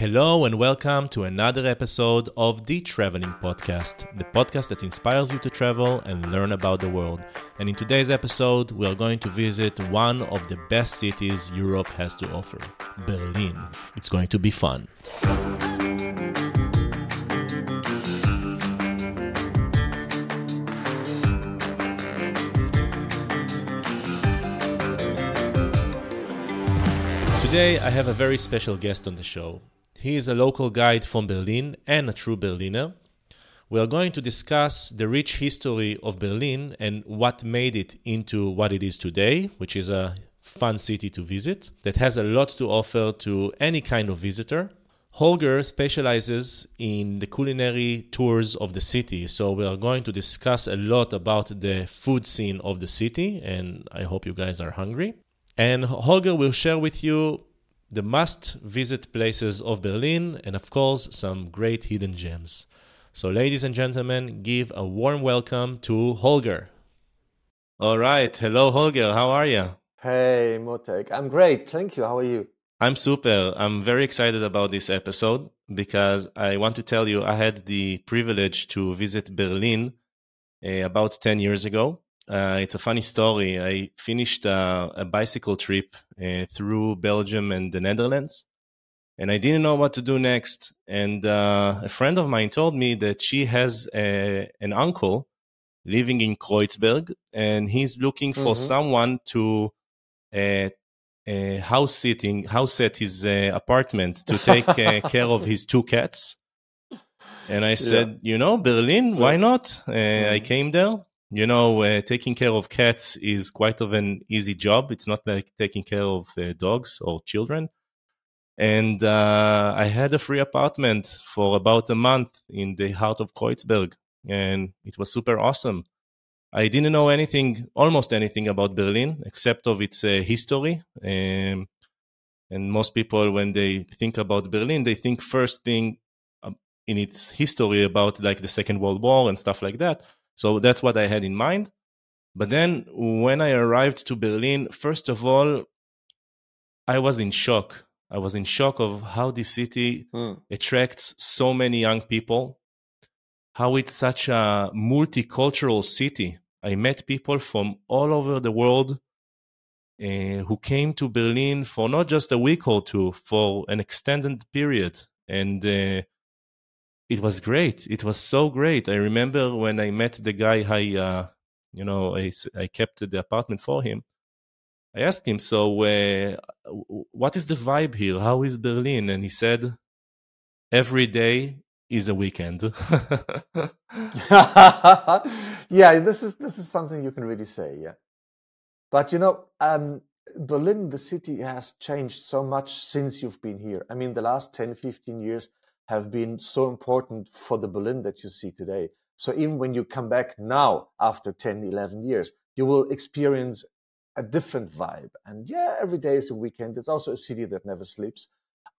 Hello and welcome to another episode of the Traveling Podcast, the podcast that inspires you to travel and learn about the world. And in today's episode, we are going to visit one of the best cities Europe has to offer Berlin. It's going to be fun. Today, I have a very special guest on the show. He is a local guide from Berlin and a true Berliner. We are going to discuss the rich history of Berlin and what made it into what it is today, which is a fun city to visit that has a lot to offer to any kind of visitor. Holger specializes in the culinary tours of the city, so we are going to discuss a lot about the food scene of the city, and I hope you guys are hungry. And Holger will share with you the must visit places of Berlin and, of course, some great hidden gems. So, ladies and gentlemen, give a warm welcome to Holger. All right. Hello, Holger. How are you? Hey, Motek. I'm great. Thank you. How are you? I'm super. I'm very excited about this episode because I want to tell you I had the privilege to visit Berlin uh, about 10 years ago. Uh, it's a funny story. I finished uh, a bicycle trip uh, through Belgium and the Netherlands, and I didn't know what to do next. And uh, a friend of mine told me that she has a, an uncle living in Kreuzberg, and he's looking for mm-hmm. someone to uh, house sitting, house set his uh, apartment to take care of his two cats. And I said, yeah. you know, Berlin, why not? Mm-hmm. I came there you know, uh, taking care of cats is quite of an easy job. It's not like taking care of uh, dogs or children. And uh, I had a free apartment for about a month in the heart of Kreuzberg, and it was super awesome. I didn't know anything, almost anything about Berlin, except of its uh, history. Um, and most people, when they think about Berlin, they think first thing um, in its history about like the Second World War and stuff like that so that's what I had in mind. But then when I arrived to Berlin, first of all, I was in shock. I was in shock of how this city hmm. attracts so many young people, how it's such a multicultural city. I met people from all over the world uh, who came to Berlin for not just a week or two, for an extended period. And uh, it was great. It was so great. I remember when I met the guy, I, uh, you know, I, I kept the apartment for him. I asked him, so uh, what is the vibe here? How is Berlin? And he said, every day is a weekend. yeah, this is this is something you can really say. Yeah, but you know, um, Berlin, the city has changed so much since you've been here. I mean, the last 10, 15 years have been so important for the Berlin that you see today. So even when you come back now after 10, 11 years, you will experience a different vibe. And yeah, every day is a weekend. It's also a city that never sleeps.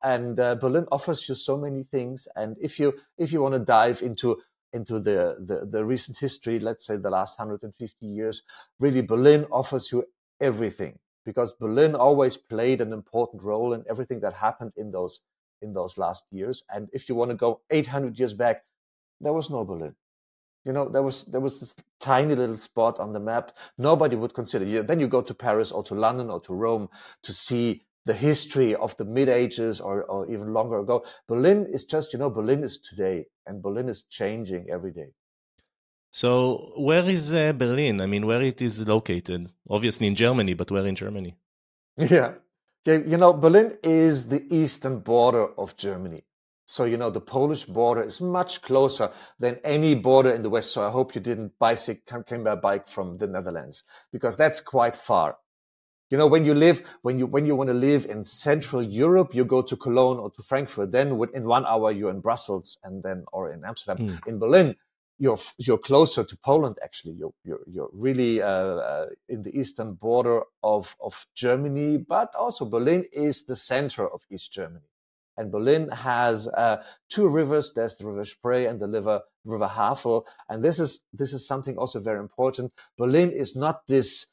And uh, Berlin offers you so many things. And if you if you want to dive into into the, the, the recent history, let's say the last 150 years, really Berlin offers you everything because Berlin always played an important role in everything that happened in those in those last years. And if you want to go 800 years back, there was no Berlin. You know, there was there was this tiny little spot on the map. Nobody would consider. You, then you go to Paris or to London or to Rome to see the history of the mid ages or, or even longer ago. Berlin is just, you know, Berlin is today and Berlin is changing every day. So where is uh, Berlin? I mean, where it is located? Obviously in Germany, but where in Germany? Yeah, you know, Berlin is the eastern border of Germany. So, you know, the Polish border is much closer than any border in the West. So I hope you didn't bicycle, came by bike from the Netherlands because that's quite far. You know, when you live, when you, when you want to live in Central Europe, you go to Cologne or to Frankfurt. Then in one hour, you're in Brussels and then, or in Amsterdam. Mm. In Berlin, you're you're closer to Poland. Actually, you're you're, you're really uh, uh, in the eastern border of of Germany, but also Berlin is the center of East Germany. And Berlin has uh, two rivers. There's the River Spree and the River River Havel. And this is this is something also very important. Berlin is not this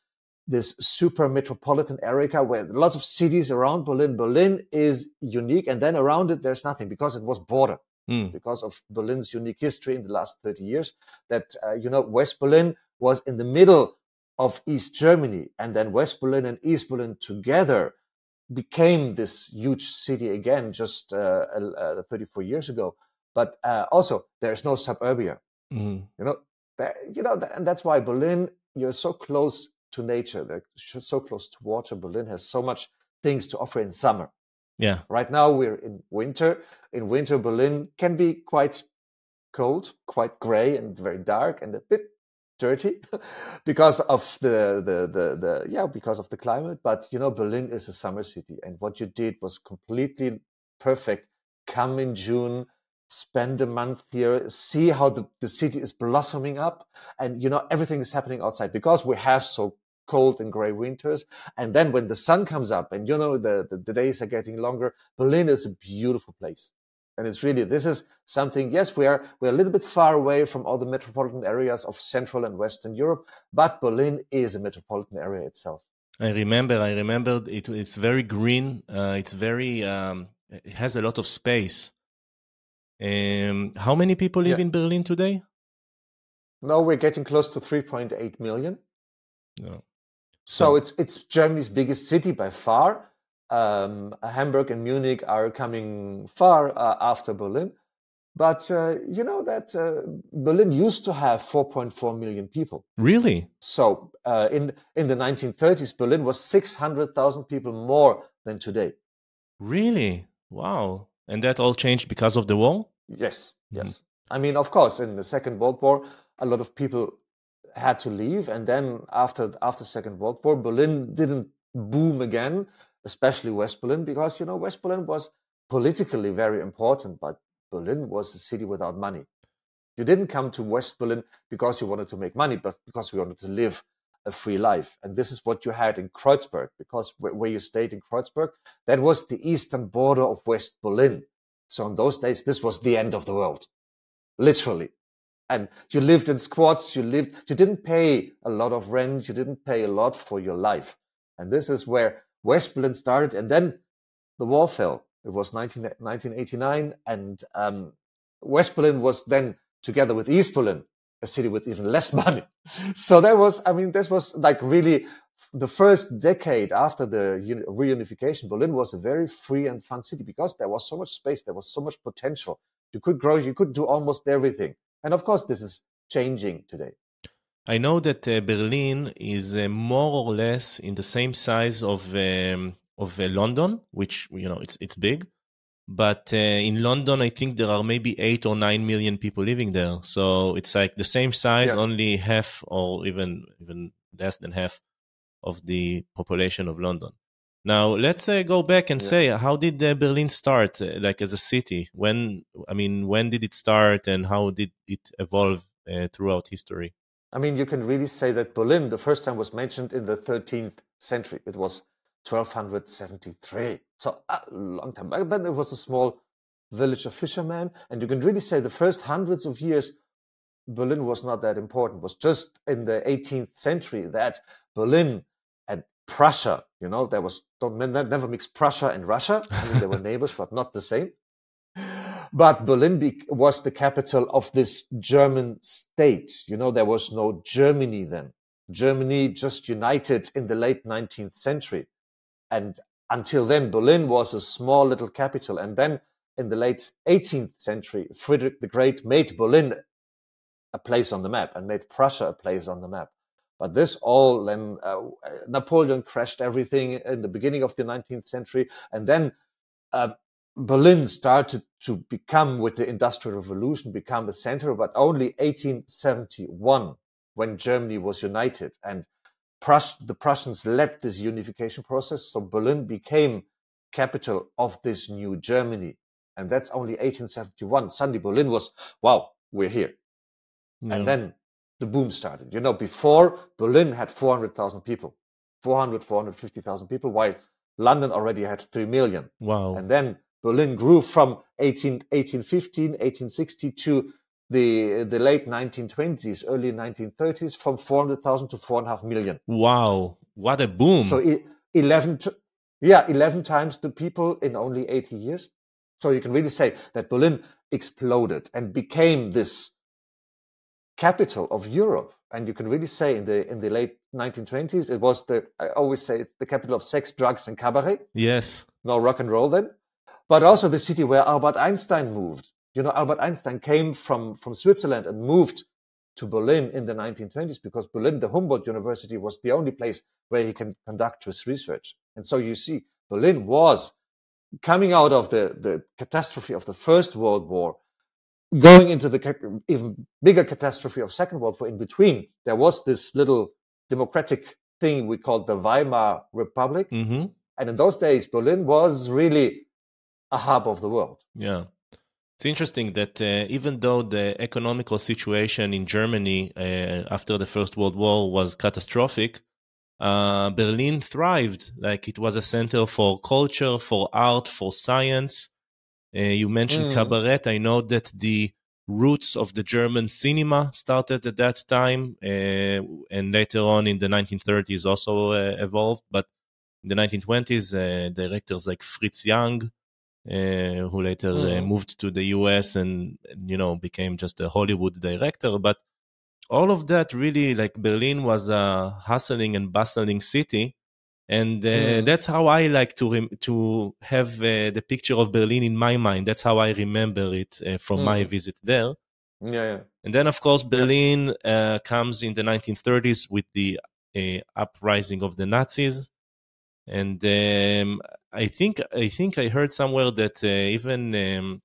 this super metropolitan area where lots of cities around Berlin. Berlin is unique, and then around it there's nothing because it was border. Mm. Because of Berlin's unique history in the last 30 years, that uh, you know West Berlin was in the middle of East Germany, and then West Berlin and East Berlin together became this huge city again just uh, uh, 34 years ago. But uh, also, there's no suburbia. Mm. You know, that, you know, and that's why Berlin. You're so close to nature. They're so close to water. Berlin has so much things to offer in summer. Yeah. Right now we're in winter. In winter, Berlin can be quite cold, quite gray, and very dark, and a bit dirty because of the, the the the yeah because of the climate. But you know, Berlin is a summer city, and what you did was completely perfect. Come in June, spend a month here, see how the, the city is blossoming up. And, you know, everything is happening outside because we have so cold and gray winters. And then when the sun comes up and, you know, the, the, the days are getting longer, Berlin is a beautiful place. And it's really, this is something, yes, we are, we're a little bit far away from all the metropolitan areas of Central and Western Europe, but Berlin is a metropolitan area itself. I remember, I remember it, it's very green. Uh, it's very, um, it has a lot of space um, how many people live yeah. in Berlin today? Now we're getting close to 3.8 million. No. So, so it's it's Germany's biggest city by far. Um, Hamburg and Munich are coming far uh, after Berlin. But uh, you know that uh, Berlin used to have 4.4 million people. Really? So uh, in in the 1930s, Berlin was 600,000 people more than today. Really? Wow. And that all changed because of the war? Yes, yes. Mm-hmm. I mean, of course, in the Second World War, a lot of people had to leave, and then after after Second World War, Berlin didn't boom again, especially West Berlin, because you know West Berlin was politically very important, but Berlin was a city without money. You didn't come to West Berlin because you wanted to make money, but because you wanted to live a free life. And this is what you had in Kreuzberg, because where you stayed in Kreuzberg, that was the eastern border of West Berlin. So in those days, this was the end of the world, literally. And you lived in squats, you lived, you didn't pay a lot of rent, you didn't pay a lot for your life. And this is where West Berlin started. And then the wall fell. It was 19, 1989. And um, West Berlin was then together with East Berlin a city with even less money. So that was, I mean, this was like really the first decade after the reunification. Berlin was a very free and fun city because there was so much space, there was so much potential. You could grow, you could do almost everything. And of course, this is changing today. I know that uh, Berlin is uh, more or less in the same size of um, of uh, London, which you know it's it's big. But uh, in London, I think there are maybe eight or nine million people living there. So it's like the same size, yeah. only half or even even less than half of the population of London. Now let's uh, go back and yeah. say, how did uh, Berlin start, uh, like as a city? When I mean, when did it start, and how did it evolve uh, throughout history? I mean, you can really say that Berlin, the first time was mentioned in the 13th century. It was 1273. So a long time back, but it was a small village of fishermen. And you can really say the first hundreds of years, Berlin was not that important. It was just in the 18th century that Berlin and Prussia, you know, there was, don't never mix Prussia and Russia. I mean, they were neighbors, but not the same. But Berlin was the capital of this German state. You know, there was no Germany then. Germany just united in the late 19th century. And until then, Berlin was a small little capital. And then in the late 18th century, Frederick the Great made Berlin a place on the map and made Prussia a place on the map. But this all then uh, Napoleon crashed everything in the beginning of the 19th century, and then uh, Berlin started to become, with the Industrial Revolution, become a center. But only 1871, when Germany was united, and Prus- the Prussians led this unification process. So Berlin became capital of this new Germany. And that's only 1871. Suddenly Berlin was, wow, we're here. And then the boom started. You know, before Berlin had 400,000 people, 400, 450,000 people, while London already had 3 million. Wow. And then Berlin grew from 18, 1815, 1860 to the the late 1920s, early 1930s, from 400,000 to four and a half million. Wow, what a boom! So i- 11, yeah, 11 times the people in only 80 years. So you can really say that Berlin exploded and became this capital of Europe. And you can really say in the in the late 1920s, it was the I always say it's the capital of sex, drugs, and cabaret. yes, No rock and roll then, but also the city where Albert Einstein moved. You know, Albert Einstein came from from Switzerland and moved to Berlin in the 1920s because Berlin, the Humboldt University, was the only place where he can conduct his research. And so you see, Berlin was coming out of the, the catastrophe of the First World War, going into the even bigger catastrophe of Second World War in between. There was this little democratic thing we called the Weimar Republic. hmm And in those days, Berlin was really a hub of the world. Yeah. It's interesting that uh, even though the economical situation in Germany uh, after the First World War was catastrophic, uh, Berlin thrived. Like it was a center for culture, for art, for science. Uh, you mentioned Mm. cabaret. I know that the roots of the German cinema started at that time, uh, and later on in the 1930s also uh, evolved. But in the 1920s, uh, directors like Fritz Lang, uh, who later uh, Mhm. moved to the US and you know became just a Hollywood director. But all of that really, like Berlin, was a hustling and bustling city, and uh, Mhm. that's how I like to rem- to have uh, the picture of Berlin in my mind. That's how I remember it uh, from my Mhm. visit there. Yeah, yeah. And then, of course, Berlin uh, comes in the 1930s with the uh, uprising of the Nazis, and um, I think I think I heard somewhere that uh, even um,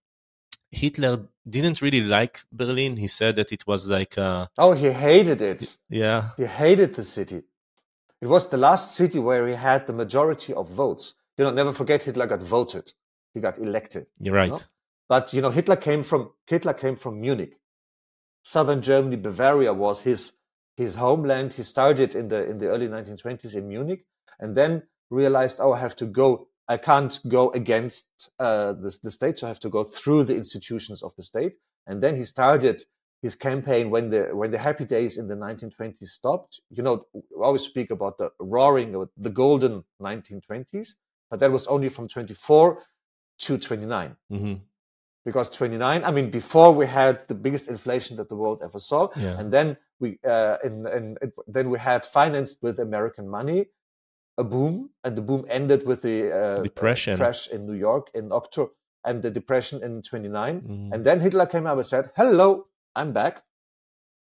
Hitler didn't really like Berlin. He said that it was like, uh, Oh, he hated it. yeah, He hated the city. It was the last city where he had the majority of votes. You know, never forget Hitler got voted. He got elected. you're right. No? But you know, Hitler came from Hitler came from Munich. Southern Germany, Bavaria was his his homeland. He started in the in the early 1920s in Munich, and then realized, oh, I have to go. I can't go against uh, the, the state, so I have to go through the institutions of the state. And then he started his campaign when the when the happy days in the 1920s stopped. You know, we always speak about the roaring, or the golden 1920s, but that was only from 24 to 29 hmm because 29 i mean before we had the biggest inflation that the world ever saw Yeah. and then we uh, in, in, it- then we had financed with american money a boom and the boom ended with the uh, Depression. uh, crash in new york in october and the depression in 29 Mhm. and then hitler came up and said hello i'm back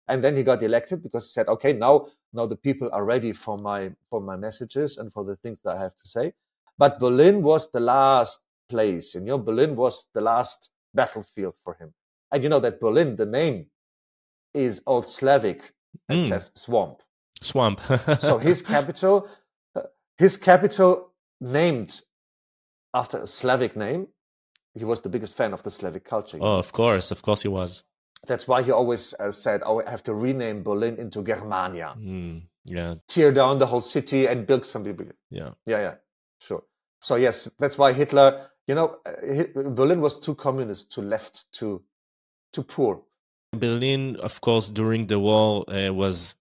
and then he got elected because he said okay now now the people are ready for my for my messages and for the things that i have to say but berlin was the last place you know berlin was the last battlefield for him and you know that berlin the name is old slavic and Mm. says swamp Swamp. so his capital uh, his capital named after a slavic name he was the biggest fan of the slavic culture you know. oh, of course, of course, he was. That's why he always uh, said oh i have to rename berlin into germania. Mm, yeah, tear down the whole city and build something bigger yeah. yeah yeah. Sure. So yes that's why hitler you know uh, berlin was too communist too left too too poor. Berlin, of course, during the war uh, was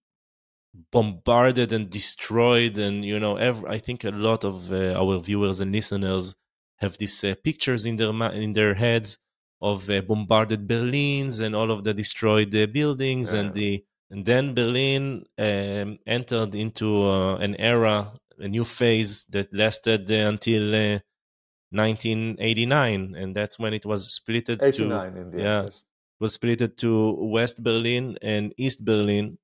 bombarded and destroyed, and you know, ev I think a lot of uh, our viewers and listeners have these uh, pictures in their in their heads of uh, bombarded Berlins and all of the destroyed uh, buildings, Yeah. and the and then Berlin um, entered into uh, an era, a new phase that lasted uh, until. Uh, 1989 and that's when it was split to yeah. was split to West Berlin and East Berlin.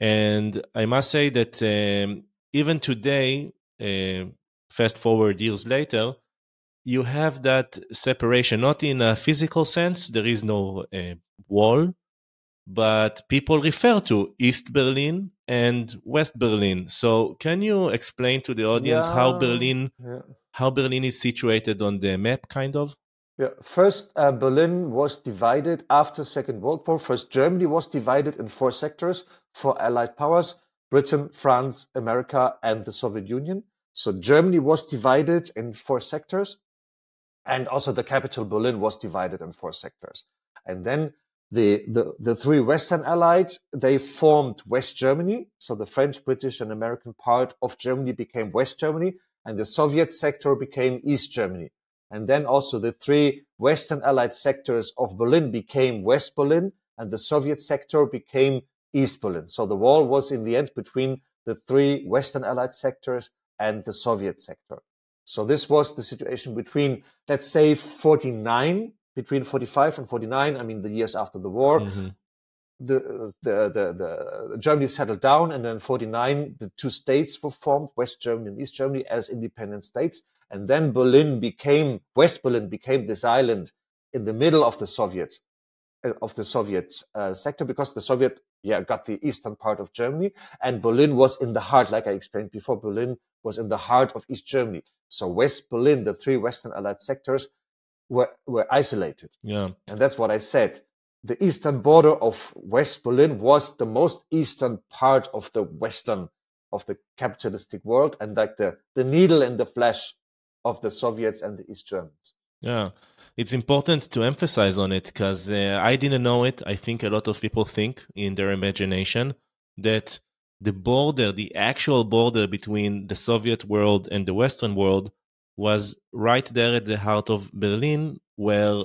And I must say that um, even today, uh, fast forward years later, you have that separation, not in a physical sense, there is no uh, wall, but people refer to East Berlin and West Berlin. So, can you explain to the audience how Berlin yeah. how Berlin is situated on the map, kind of? Yeah. First, uh, Berlin was divided after Second World War. First, Germany was divided in four sectors: four Allied powers: Britain, France, America, and the Soviet Union. So Germany was divided in four sectors, and also the capital Berlin was divided in four sectors. And then the, the, the three Western allies, they formed West Germany. So the French, British, and American part of Germany became West Germany, and the Soviet sector became East Germany. And then also the three Western allied sectors of Berlin became West Berlin, and the Soviet sector became East Berlin. So the wall was in the end between the three Western allied sectors and the Soviet sector. So this was the situation between, let's say, 49 between 45 and 49, I mean, the years after the war, mm-hmm. the, the, the, the, Germany settled down. And then 49, the two states were formed, West Germany and East Germany as independent states. And then Berlin became, West Berlin became this island in the middle of the Soviet, uh, of the Soviet uh, sector because the Soviet, yeah, got the eastern part of Germany and Berlin was in the heart, like I explained before, Berlin was in the heart of East Germany. So West Berlin, the three Western Allied sectors, were, were isolated. Yeah. And that's what I said. The eastern border of West Berlin was the most eastern part of the western of the capitalistic world and like the, the needle in the flesh of the Soviets and the East Germans. Yeah, it's important to emphasize on it because uh, I didn't know it. I think a lot of people think in their imagination that the border, the actual border between the Soviet world and the Western world, was right there at the heart of Berlin, where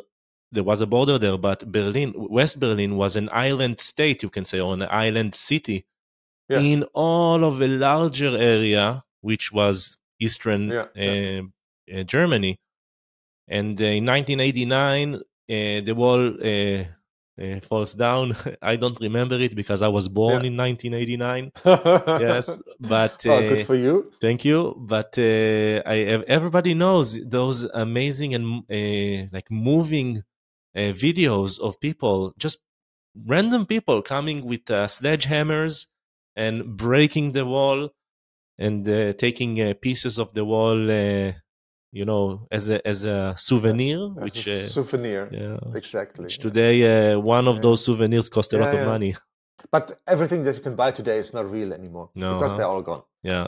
there was a border there, but Berlin, West Berlin, was an island state, you can say, or an island city yeah. in all of a larger area, which was Eastern yeah, yeah. Uh, uh, Germany. And uh, in 1989, uh, the wall uh, uh, falls down. I don't remember it because I was born yeah. in 1989. yes, but uh, good for you. Thank you. But uh, I, everybody knows those amazing and uh, like moving uh, videos of people, just random people coming with uh, sledgehammers and breaking the wall and taking pieces of the wall you know, as a as a souvenir, as which a uh, souvenir, yeah, exactly. Which today, uh, one of those souvenirs cost a lot of money. But everything that you can buy today is not real anymore no, because huh? they're all gone. Yeah.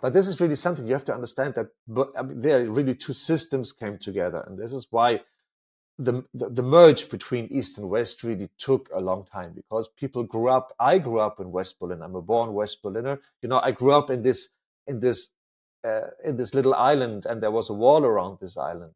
But this is really something you have to understand that I mean, there really two systems came together, and this is why the, the, the merge between East and West really took a long time because people grew up. I grew up in West Berlin. I'm a born West Berliner. You know, I grew up in this in this uh, in this little island and there was a wall around this island.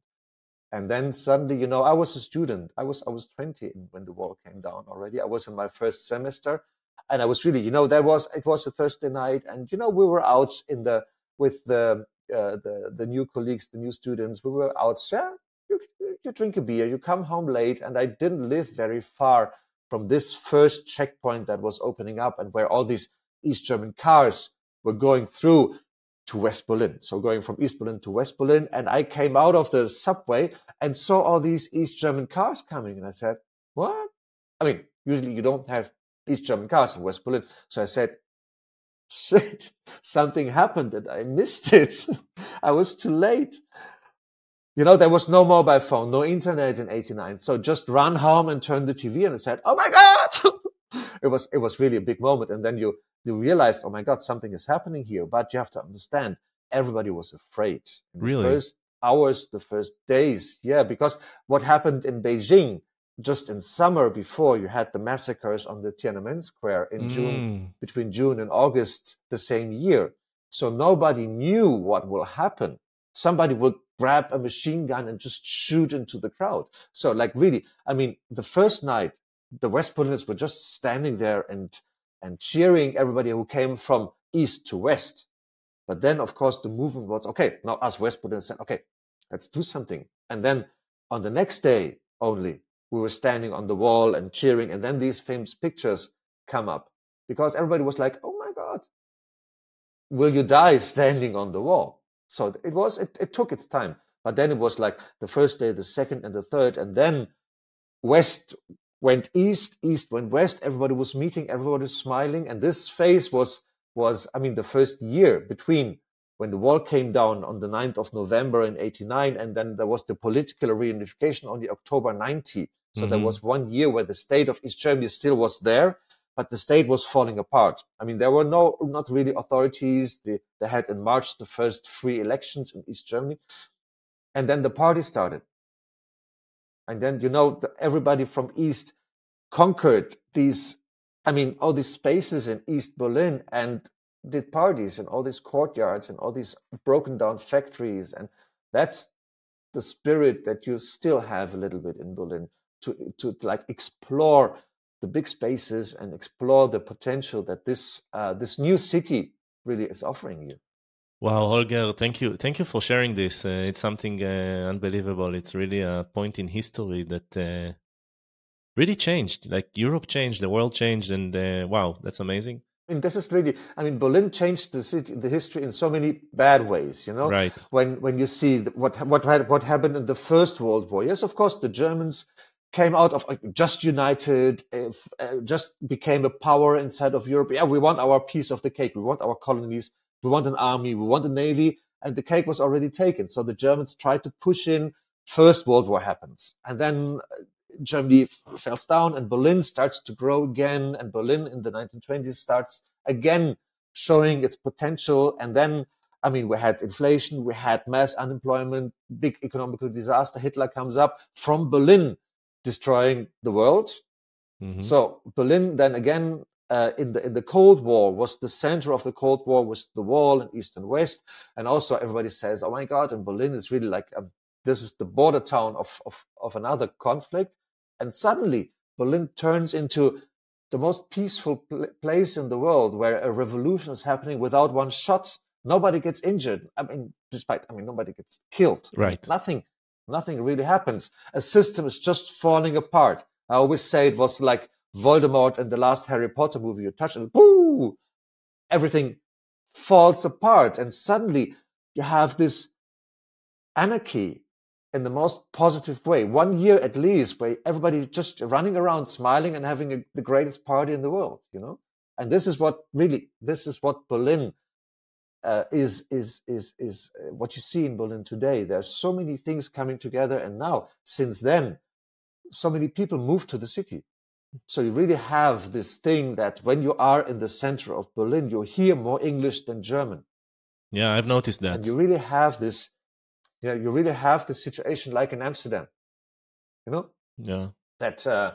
And then suddenly you know i was a student. I was i was 20 when the wall came down already. I was in my first semester and i was really you know that was it was a thursday night and you know we were out in the with the uh, the the new colleagues the new students. We were out yeah you, you drink a beer. You come home late. And i didn't live very far from this first checkpoint that was opening up and where all these east german cars were going through to West Berlin. So going from East Berlin to West Berlin. And I came out of the subway and saw all these East German cars coming. And I said, what? I mean, usually you don't have East German cars in West Berlin. So I said, shit, something happened and I missed it. I was too late. You know, there was no mobile phone, no internet in 89. So just run home and turn the TV and I said, Oh my God. it was, it was really a big moment. And then you, you realize, oh my God, something is happening here. But you have to understand, everybody was afraid. Really? The first hours, the first days. Yeah, because what happened in Beijing just in summer before you had the massacres on the Tiananmen Square in mm. June, between June and August the same year. So nobody knew what will happen. Somebody would grab a machine gun and just shoot into the crowd. So like really, I mean, the first night, the West Berliners were just standing there and and cheering everybody who came from east to west. But then, of course, the movement was okay. Now, us West Berliners said, okay, let's do something. And then on the next day only, we were standing on the wall and cheering. And then these famous pictures come up because everybody was like, oh my God, will you die standing on the wall? So it was, it, it took its time. But then it was like the first day, the second, and the third. And then West went east, east went west. Everybody was meeting, everybody was smiling, and this phase was was I mean the first year between when the wall came down on the 9th of November in 89, and then there was the political reunification on the October 90. So mm-hmm. there was one year where the state of East Germany still was there, but the state was falling apart. I mean, there were no, not really authorities. They, they had in March the first free elections in East Germany. And then the party started. And then, you know, everybody from East conquered these, I mean, all these spaces in East Berlin and did parties in all these courtyards and all these broken down factories. And that's the spirit that you still have a little bit in Berlin to, to like explore the big spaces and explore the potential that this, uh, this new city really is offering you. Wow, Holger, thank you. Thank you for sharing this. Uh, it's something uh, unbelievable. It's really a point in history that uh, really changed. Like Europe changed, the world changed, and uh, wow, that's amazing. I mean, this is really. I mean, Berlin changed the city, the history in so many bad ways. You know, right? When when you see what what what happened in the First World War, yes, of course, the Germans came out of just united, uh, just became a power inside of Europe. Yeah, we want our piece of the cake. We want our colonies we want an army, we want a navy, and the cake was already taken. So the Germans tried to push in. First World War happens, and then uh, Germany falls down, and Berlin starts to grow again. And Berlin in the 1920s starts again showing its potential. And then, I mean, we had inflation, we had mass unemployment, big economical disaster. Hitler comes up from Berlin, destroying the world. Mm-hmm. So Berlin then again uh, in the in the Cold War was the center of the Cold War was the wall in East and West, and also everybody says, "Oh my God!" And Berlin is really like a, um, this is the border town of, of of another conflict, and suddenly Berlin turns into the most peaceful pl- place in the world where a revolution is happening without one shot. Nobody gets injured. I mean, despite I mean, nobody gets killed. Right. Nothing. Nothing really happens. A system is just falling apart. I always say it was like Voldemort in the last Harry Potter movie, you touch and boo, everything falls apart. And suddenly you have this anarchy in the most positive way. One year at least, where everybody just running around, smiling and having a, the greatest party in the world, you know? And this is what really, this is what Berlin uh, is, is, is, is uh, what you see in Berlin today. There's so many things coming together. And now, since then, so many people moved to the city. So you really have this thing that when you are in the center of Berlin, you hear more English than German. Yeah, I've noticed that. And you really have this, you know, you really have the situation like in Amsterdam. You know? Yeah. That uh,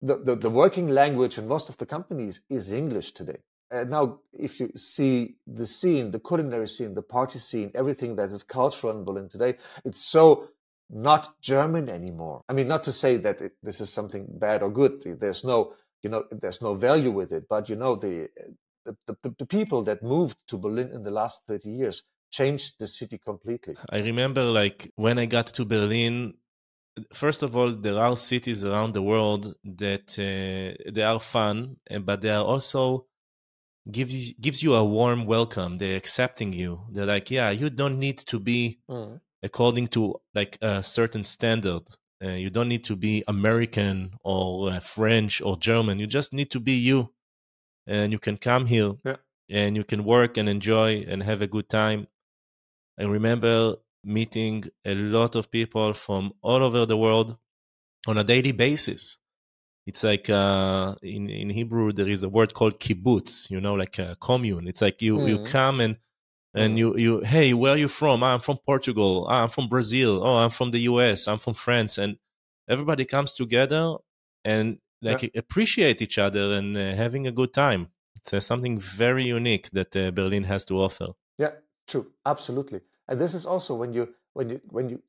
the, the, the working language in most of the companies is English today. Uh, now, if you see the scene, the culinary scene, the party scene, everything that is cultural in Berlin today, it's so not German anymore. I mean, not to say that it, this is something bad or good. There's no, you know, there's no value with it. But you know, the the, the, the people that moved to Berlin in the last 30 years changed the city completely. I remember, like when I got to Berlin. First of all, there are cities around the world that uh, they are fun, but they are also gives you, gives you a warm welcome. They're accepting you. They're like, yeah, you don't need to be mm according to like a certain standard. Uh, you don't need to be American or uh, French or German. You just need to be you, and you can come here yeah. and you can work and enjoy and have a good time. I remember meeting a lot of people from all over the world on a daily basis. It's like uh, in in Hebrew there is a word called kibbutz, you know, like a commune. It's like you mm. you come and and you you hey where are you from? I'm from portugal. I'm from brazil. Oh i'm from the us i'm from france. And everybody comes together and like yeah. appreciate each other and uh, having a good time. It's uh, something very unique that uh, berlin has to offer. Yeah true. Absolutely. And this is also when you when you when you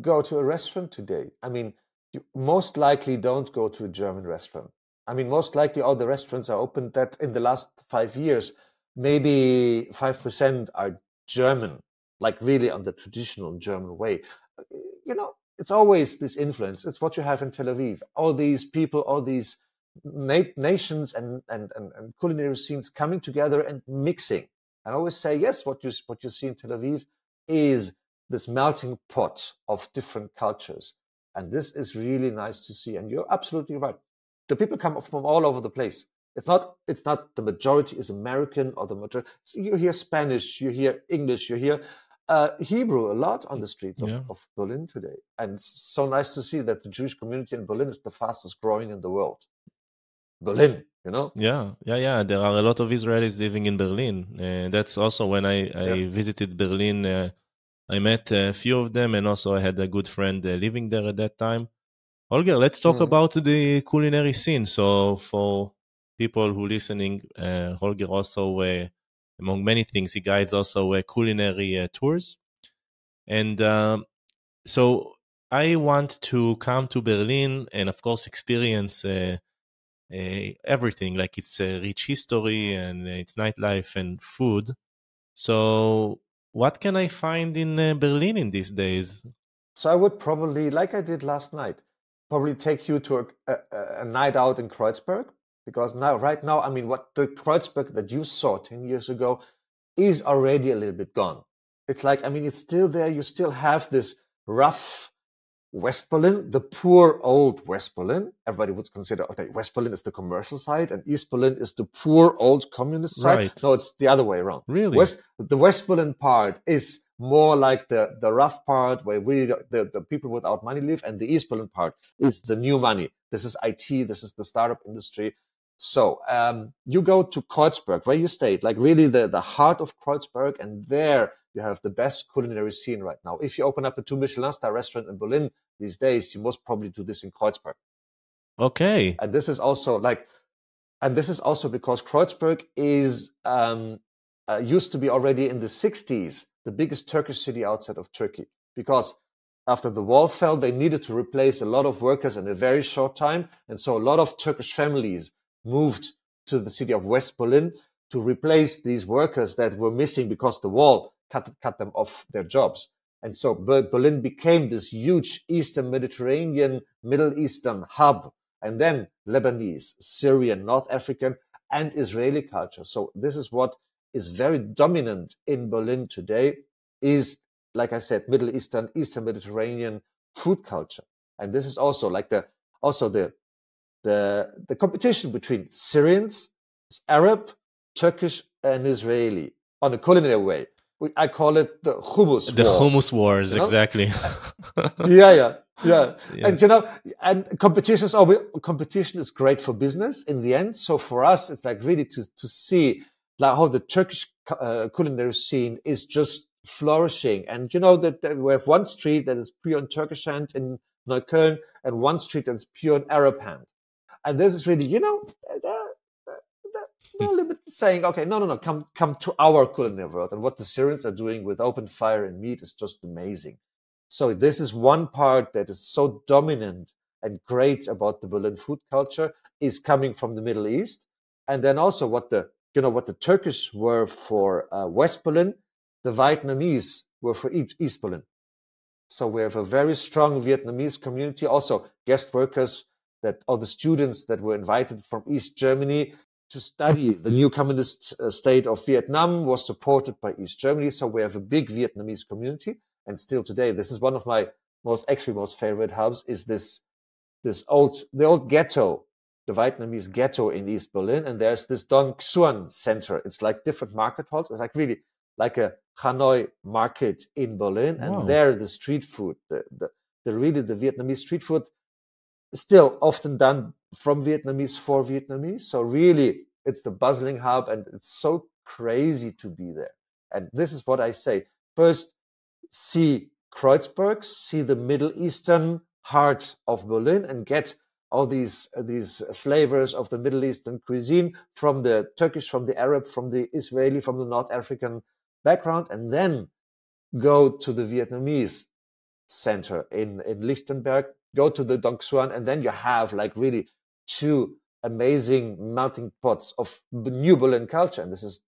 go to a restaurant today i mean you most likely don't go to a german restaurant. I mean most likely all the restaurants are open that in the last 5 years maybe 5% are German, like really on the traditional German way. You know, it's always this influence. It's what you have in Tel Aviv. All these people, all these na- nations and, and, and, and culinary scenes coming together and mixing. I always say, yes, what you, what you see in Tel Aviv is this melting pot of different cultures. And this is really nice to see. And you're absolutely right. The people come from all over the place. It's not it's not the majority is American or the majority. So you hear Spanish, you hear English, you hear uh, Hebrew a lot on the streets of, yeah. of, Berlin today. And it's so nice to see that the Jewish community in Berlin is the fastest growing in the world. Berlin, you know? Yeah, yeah, yeah. There are a lot of Israelis living in Berlin. Uh, that's also when I, I yeah. visited Berlin. Uh, I met a few of them, and also I had a good friend uh, living there at that time. Holger, let's talk mm. about the culinary scene. So, for people who listening, uh, Holger also, uh, among many things, he guides also uh, culinary uh, tours. And um, so, I want to come to Berlin and, of course, experience uh, uh, everything. Like it's a rich history and it's nightlife and food. So, what can I find in Berlin in these days? So I would probably, like I did last night, probably take you to a, a, a, night out in Kreuzberg because now, right now, I mean, what the Kreuzberg that you saw 10 years ago is already a little bit gone. It's like, I mean, it's still there. You still have this rough West Berlin, the poor old West Berlin. Everybody would consider, okay, West Berlin is the commercial side and East Berlin is the poor old communist side. Right. No, it's the other way around. Really? West, the West Berlin part is more like the, the rough part where really the, the, the, people without money live, and the East Berlin part is the new money. This is IT, this is the startup industry. So um, you go to Kreuzberg, where you stayed, like really the, the heart of Kreuzberg, and there you have the best culinary scene right now. If you open up a two Michelin star restaurant in Berlin these days, you most probably do this in Kreuzberg. Okay. And this is also like, and this is also because Kreuzberg is um, uh, used to be already in the 60s the biggest Turkish city outside of Turkey because after the wall fell, they needed to replace a lot of workers in a very short time. And so a lot of Turkish families moved to the city of West Berlin to replace these workers that were missing because the wall cut, cut them off their jobs. And so Berlin became this huge Eastern Mediterranean, Middle Eastern hub, and then Lebanese, Syrian, North African, and Israeli culture. So this is what is very dominant in Berlin today is, like I said, Middle Eastern, Eastern Mediterranean food culture. And this is also like the, also the, the, the competition between Syrians, Arab, Turkish, and Israeli on a culinary way. I call it the hummus the war. hummus wars, you know? exactly. yeah, yeah, yeah, yeah. And you know, and competition is always, competition is great for business in the end. So for us, it's like really to to see like how the Turkish uh, culinary scene is just flourishing. And you know that, that, we have one street that is pure in Turkish hand in Neukölln and one street that's pure in Arab hand. And this is really, you know, no limit saying, okay, no, no, no, come, come to our culinary world. And what the Syrians are doing with open fire and meat is just amazing. So this is one part that is so dominant and great about the Berlin food culture is coming from the Middle East. And then also what the you know what the Turkish were for uh, West Berlin, the Vietnamese were for East Berlin. So we have a very strong Vietnamese community. Also, guest workers that all the students that were invited from East Germany to study the new communist uh, state of Vietnam was supported by East Germany. So we have a big Vietnamese community. And still today, this is one of my most actually most favorite hubs is this this old the old ghetto the Vietnamese ghetto in East Berlin, and there's this Dong Xuan Center. It's like different market halls. It's like really like a Hanoi market in Berlin, and there the street food, the, the the really the Vietnamese street food, still often done from Vietnamese for Vietnamese. So really, it's the bustling hub, and it's so crazy to be there. And this is what I say: first, see Kreuzberg, see the Middle Eastern heart of Berlin, and get all these these flavors of the Middle Eastern cuisine from the Turkish, from the Arab, from the Israeli, from the North African background, and then go to the Vietnamese center in in Lichtenberg, go to the Dong Xuan, and then you have like really two amazing melting pots of new Berlin culture, and this is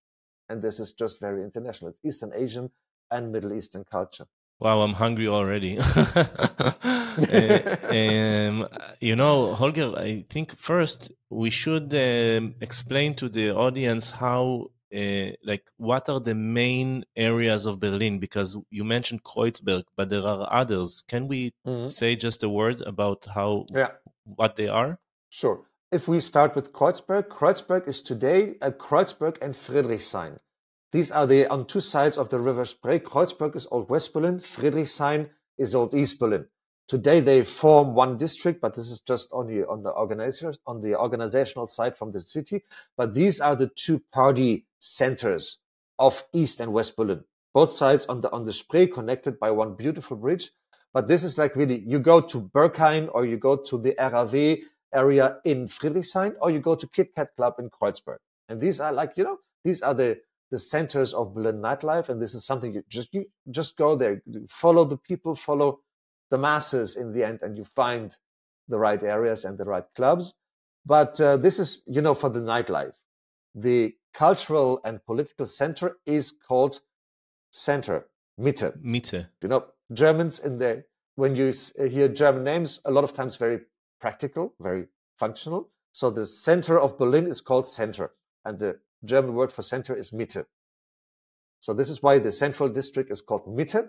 and this is just very international. It's Eastern Asian and Middle Eastern culture. Wow, I'm hungry already. um, you know, Holger, I think first we should um, explain to the audience how, uh, like, what are the main areas of Berlin? Because you mentioned Kreuzberg, but there are others. Can we mm-hmm. say just a word about how, yeah. what they are? Sure. If we start with Kreuzberg, Kreuzberg is today a Kreuzberg and Friedrichshain. These are the on two sides of the river Spree. Kreuzberg is old West Berlin. Friedrichshain is old East Berlin. Today they form one district, but this is just only on the organizers on the organizational side from the city. But these are the two party centers of East and West Berlin. Both sides on the on the Spree connected by one beautiful bridge. But this is like really, you go to Berghain or you go to the RAW area in Friedrichshain or you go to Kit Kat Club in Kreuzberg. And these are like, you know, these are the, the centers of Berlin nightlife. And this is something you just, you just go there, follow the people, follow the masses in the end, and you find the right areas and the right clubs. But uh, this is, you know, for the nightlife. The cultural and political center is called center, Mitte. Mitte. You know, Germans in there, when you uh, hear German names, a lot of times very practical, very functional. So the center of Berlin is called center, and the German word for center is Mitte. So this is why the central district is called Mitte.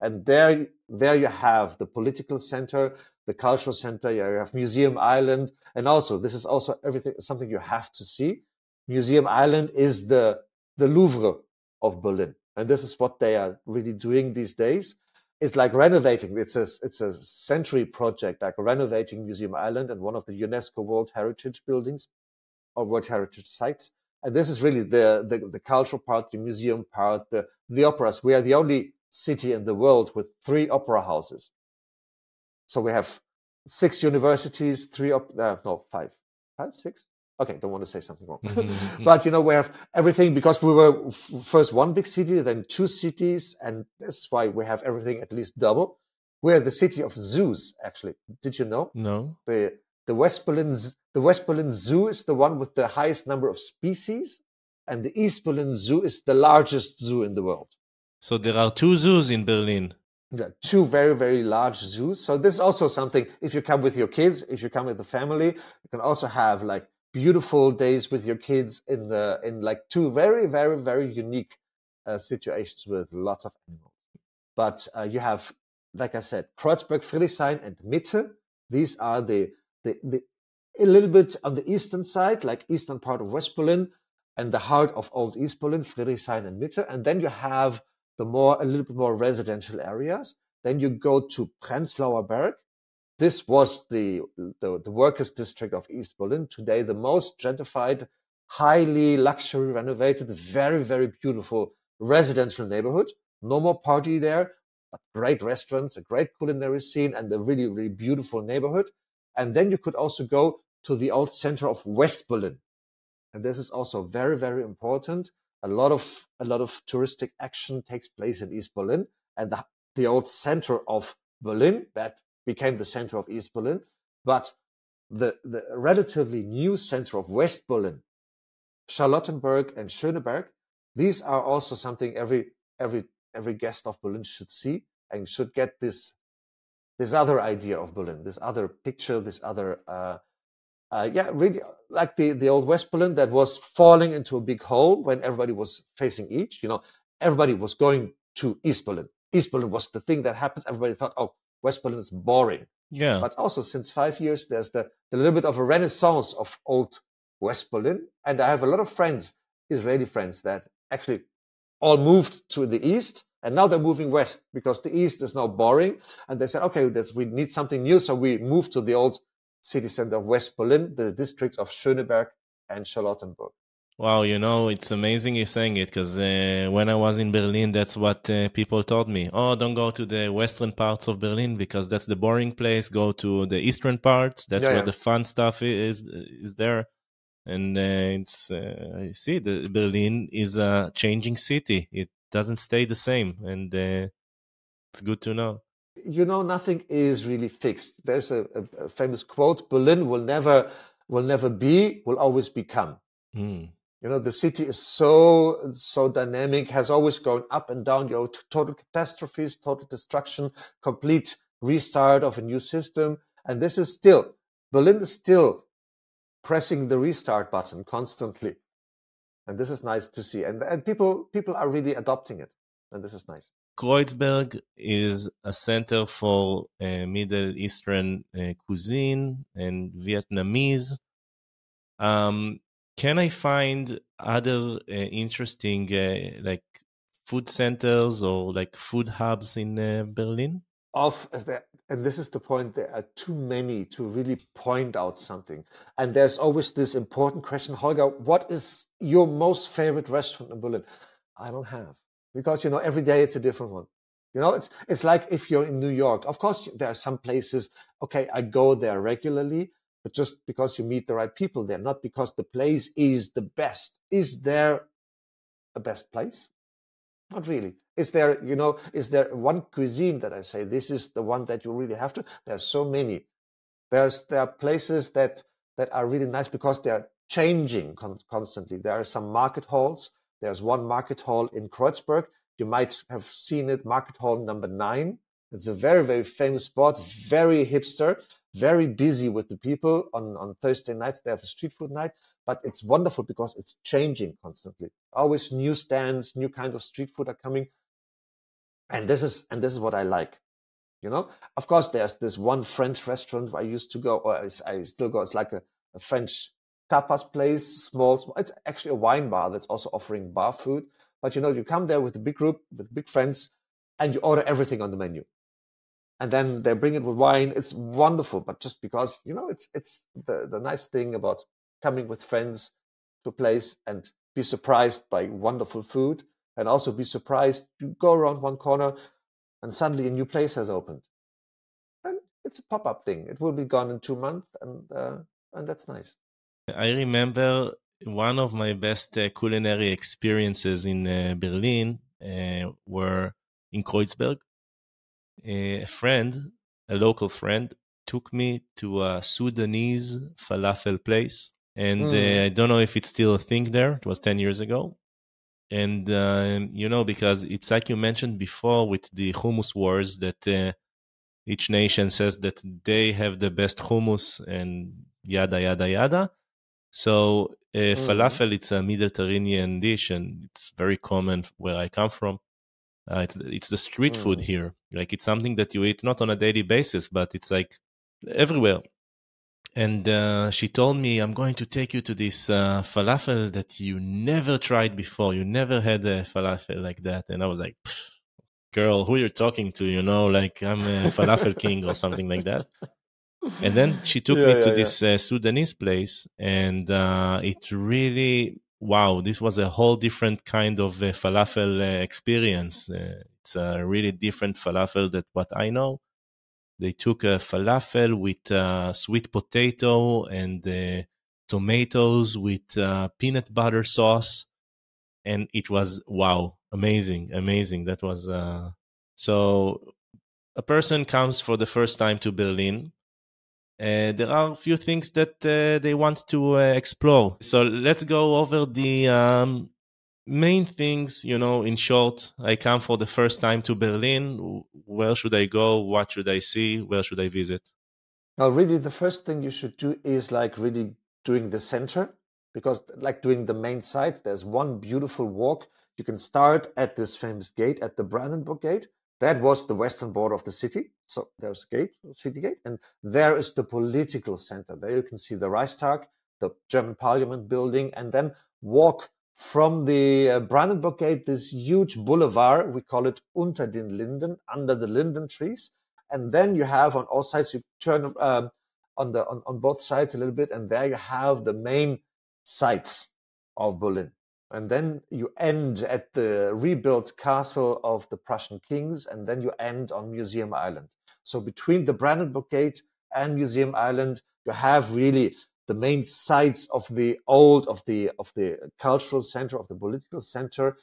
And there, there you have the political center, the cultural center, you have Museum Island. And also, this is also everything, something you have to see. Museum Island is the, the Louvre of Berlin. And this is what they are really doing these days. It's like renovating. It's a, it's a century project, like renovating Museum Island and one of the UNESCO World Heritage buildings or World Heritage sites. And this is really the, the, the cultural part, the museum part, the, the operas. We are the only city in the world with three opera houses. So we have six universities, three, op- uh, no, five, five, six. Okay, don't want to say something wrong. Mm-hmm. but you know, we have everything because we were f- first one big city, then two cities, and that's why we have everything at least double. We're the city of zoos, actually. Did you know? No. The the West Berlin the West Berlin Zoo is the one with the highest number of species, and the East Berlin Zoo is the largest zoo in the world. So there are two zoos in Berlin. Yeah, two very, very large zoos. So this is also something, if you come with your kids, if you come with the family, you can also have like beautiful days with your kids in the, in like two very, very, very unique uh, situations with lots of animals. But uh, you have, like I said, Kreuzberg, Friedrichshain, and Mitte. These are the, the, the, a little bit on the eastern side, like eastern part of West Berlin and the heart of old East Berlin, Friedrichshain and Mitte. And then you have the more a little bit more residential areas. Then you go to Prenzlauer Berg. This was the, the, the workers' district of East Berlin. Today, the most gentrified, highly luxury renovated, very, very beautiful residential neighborhood. No more party there, but great restaurants, a great culinary scene, and a really, really beautiful neighborhood. And then you could also go to the old center of West Berlin. And this is also very, very important a lot of a lot of touristic action takes place in East Berlin, and the, the old center of Berlin that became the center of East Berlin, but the the relatively new center of West Berlin, Charlottenburg and Schöneberg, these are also something every every every guest of Berlin should see and should get this this other idea of Berlin, this other picture, this other uh, uh, yeah, really like the, the old West Berlin that was falling into a big hole when everybody was facing each. You know, everybody was going to East Berlin. East Berlin was the thing that happens. Everybody thought, oh, West Berlin is boring. Yeah. But also since five years, there's the, the little bit of a renaissance of old West Berlin. And I have a lot of friends, Israeli friends, that actually all moved to the east and now they're moving west because the east is now boring. And they said, okay, we need something new. So we moved to the old city center of West Berlin, the districts of Schöneberg and Charlottenburg. Wow, you know, it's amazing you're saying it because uh, when I was in Berlin, that's what uh, people told me. Oh, don't go to the western parts of Berlin because that's the boring place. Go to the eastern parts. That's yeah, where yeah. the fun stuff is is there. And uh, it's uh, I see the Berlin is a changing city. It doesn't stay the same, and uh, it's good to know you know, nothing is really fixed. There's a, a, a, famous quote: "Berlin will never, will never be, will always become." Mm. You know, the city is so so dynamic, has always gone up and down. You know, total catastrophes, total destruction, complete restart of a new system, and this is still Berlin is still pressing the restart button constantly, and this is nice to see. And and people people are really adopting it, and this is nice. Kreuzberg is a center for uh, Middle Eastern uh, cuisine and Vietnamese. Um, can I find other uh, interesting uh, like food centers or like food hubs in uh, Berlin? Of and this is the point. There are too many to really point out something. And there's always this important question, Holger. What is your most favorite restaurant in Berlin? I don't have because you know every day it's a different one You know, it's it's like if you're in New York. Of course, there are some places. Okay, I go there regularly, but just because you meet the right people there, not because the place is the best. Is there a best place? Not really. Is there, you know, is there one cuisine that I say this is the one that you really have to? There's so many. There's there are places that that are really nice because they're changing con- constantly. There are some market halls. There's one market hall in Kreuzberg. You might have seen it, Market Hall number nine. It's a very, very famous spot, very hipster, very busy with the people. On, on Thursday nights, they have a street food night, but it's wonderful because it's changing constantly. Always new stands, new kinds of street food are coming. And this is, and this is what I like. You know, of course, there's this one French restaurant where I used to go, or I still go. It's like a, a French tapas place, small, small. It's actually a wine bar that's also offering bar food. But you know, you come there with a big group, with big friends, and you order everything on the menu. And then they bring it with wine. It's wonderful. But just because, you know, it's it's the, the nice thing about coming with friends to a place and be surprised by wonderful food and also be surprised you go around one corner and suddenly a new place has opened. And it's a pop-up thing. It will be gone in two months and uh, and that's nice. I remember one of my best uh, culinary experiences in uh, Berlin uh, were in Kreuzberg. A friend, a local friend, took me to a Sudanese falafel place. And mm. I don't know if it's still a thing there. It was 10 years ago. And, um, you know, because it's like you mentioned before with the hummus wars that uh, each nation says that they have the best hummus and yada, yada, yada. So uh, mm. falafel, it's a Mediterranean dish, and it's very common where I come from. Uh, it's, it's the street mm. food here. Like it's something that you eat not on a daily basis, but it's like everywhere. And uh, she told me, "I'm going to take you to this uh, falafel that you never tried before. You never had a falafel like that." And I was like, "Girl, who you're talking to? You know, like I'm a falafel king or something like that." and then she took yeah, me to yeah, this uh, Sudanese place, and uh, it really wow! This was a whole different kind of uh, falafel uh, experience. Uh, it's a really different falafel that what I know. They took a falafel with uh, sweet potato and tomatoes with peanut butter sauce, and it was wow, amazing, amazing. That was so. A person comes for the first time to Berlin uh, there are a few things that uh, they want to uh, explore. So let's go over the um, main things. You know, in short, I come for the first time to Berlin. Where should I go? What should I see? Where should I visit? Now, really, the first thing you should do is like really doing the center because, like, doing the main site. There's one beautiful walk. You can start at this famous gate at the Brandenburg Gate that was the western border of the city. So there's a gate, city gate, and there is the political center. There you can see the Reichstag, the German Parliament building, and then walk from the uh, Brandenburg Gate, this huge boulevard, we call it Unter den Linden, under the linden trees. And then you have on all sides, you turn um, on the on, on both sides a little bit, and there you have the main sites of Berlin. And then you end at the rebuilt castle of the Prussian kings, and then you end on Museum Island. So between the Brandenburg Gate and Museum Island, you have really the main sites of the old, of the of the cultural center, of the political center,